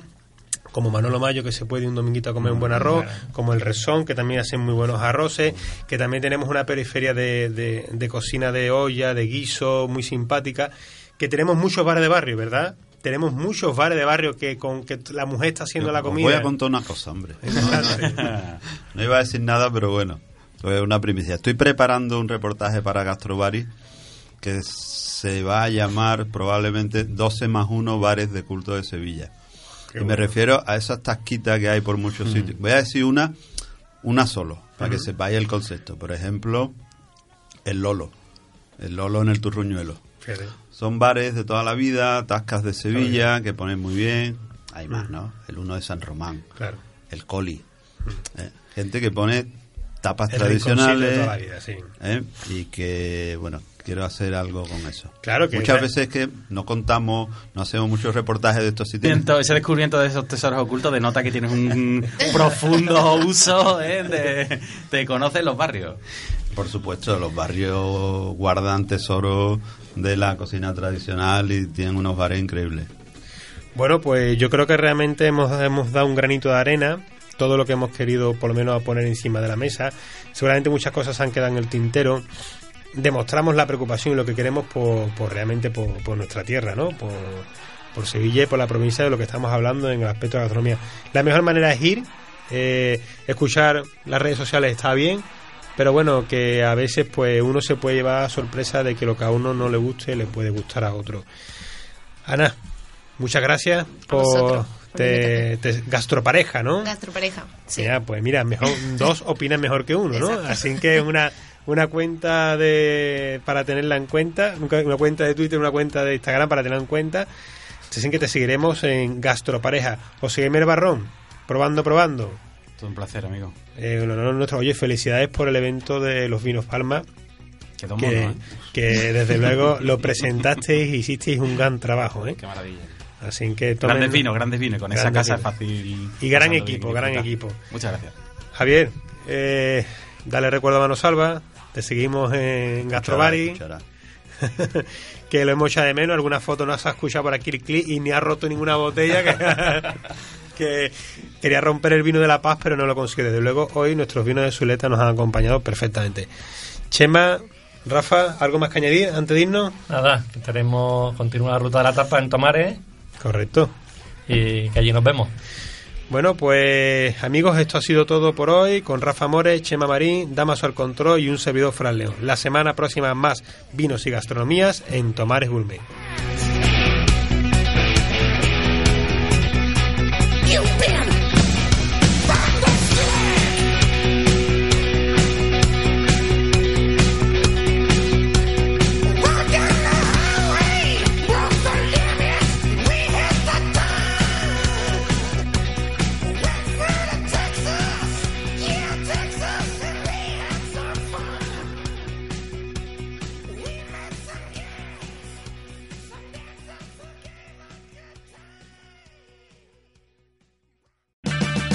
como Manolo Mayo, que se puede un dominguito a comer un buen arroz, como el Resón, que también hacen muy buenos arroces, que también tenemos una periferia de, de- de cocina de olla, de guiso, muy simpática, que tenemos muchos bares de barrio, ¿verdad? Tenemos muchos bares de barrio que con que la mujer está haciendo la comida. Voy a contar una cosa, hombre. No iba a decir nada, pero bueno, es una primicia. Estoy preparando un reportaje para Gastrobari que se va a llamar probablemente 12 más 1 bares de culto de Sevilla. Qué y me refiero a esas tasquitas que hay por muchos sitios. Voy a decir una, una solo, para que sepáis el concepto. Por ejemplo, el Lolo. El Lolo en el Turruñuelo. Son bares de toda la vida, tascas de Sevilla, que ponen muy bien. Hay más, ¿no? El uno de San Román, Claro. el Coli. ¿eh? Gente que pone tapas El rinconcito de tradicionales. toda la vida, sí. ¿eh? Y que, bueno, quiero hacer algo con eso. Claro que- Muchas veces que no contamos, no hacemos muchos reportajes de estos sitios. Ese descubrimiento de esos tesoros ocultos denota que tienes un profundo uso ¿eh? de, te conoces los barrios. Por supuesto, los barrios guardan tesoros de la cocina tradicional y tienen unos bares increíbles. Bueno, pues yo creo que realmente hemos, hemos dado un granito de arena, todo lo que hemos querido por lo menos poner encima de la mesa. Seguramente muchas cosas han quedado en el tintero. Demostramos la preocupación y lo que queremos por, por realmente por, por nuestra tierra, ¿no? Por, por Sevilla y por la provincia de lo que estamos hablando en el aspecto de la gastronomía. La mejor manera es ir, eh, escuchar las redes sociales está bien, pero bueno, que a veces pues uno se puede llevar a sorpresa de que lo que a uno no le guste le puede gustar a otro. Ana, muchas gracias por te, te- gastropareja, ¿no? Gastropareja. Sí. Mira, pues mira, mejor dos opinan mejor que uno, ¿no? Exacto. Así que una una cuenta de para tenerla en cuenta, una cuenta de Twitter, una cuenta de Instagram para tenerla en cuenta. Así que te seguiremos en gastropareja. O el barrón, probando, probando. Todo un placer, amigo. Eh, en honor nuestro, oye, felicidades por el evento de los vinos Palma, Quedó que, mono, ¿eh? que desde luego lo presentasteis y hicisteis un gran trabajo, ¿eh? Qué maravilla. Así que tomen- Grandes vinos, grandes vinos. Con esa casa es fácil. Y gran equipo, gran disfrutar. equipo. Muchas gracias. Javier, eh, dale recuerdo a Mano Salva, te seguimos en Gastrobari. que lo hemos echado de menos. Alguna foto no has escuchado por aquí el clic y ni ha roto ninguna botella. Que, que, quería romper el vino de La Paz, pero no lo consiguió. Desde luego, hoy nuestros vinos de Zuleta nos han acompañado perfectamente. Chema, Rafa, ¿algo más que añadir antes de irnos? Nada, estaremos continúa la ruta de la tapa en Tomares. Correcto. Y que allí nos vemos. Bueno, pues amigos, esto ha sido todo por hoy con Rafa Mores, Chema Marín, Damaso al Control y un servidor Fran León. La semana próxima más vinos y gastronomías en Tomares Gourmet. you feel?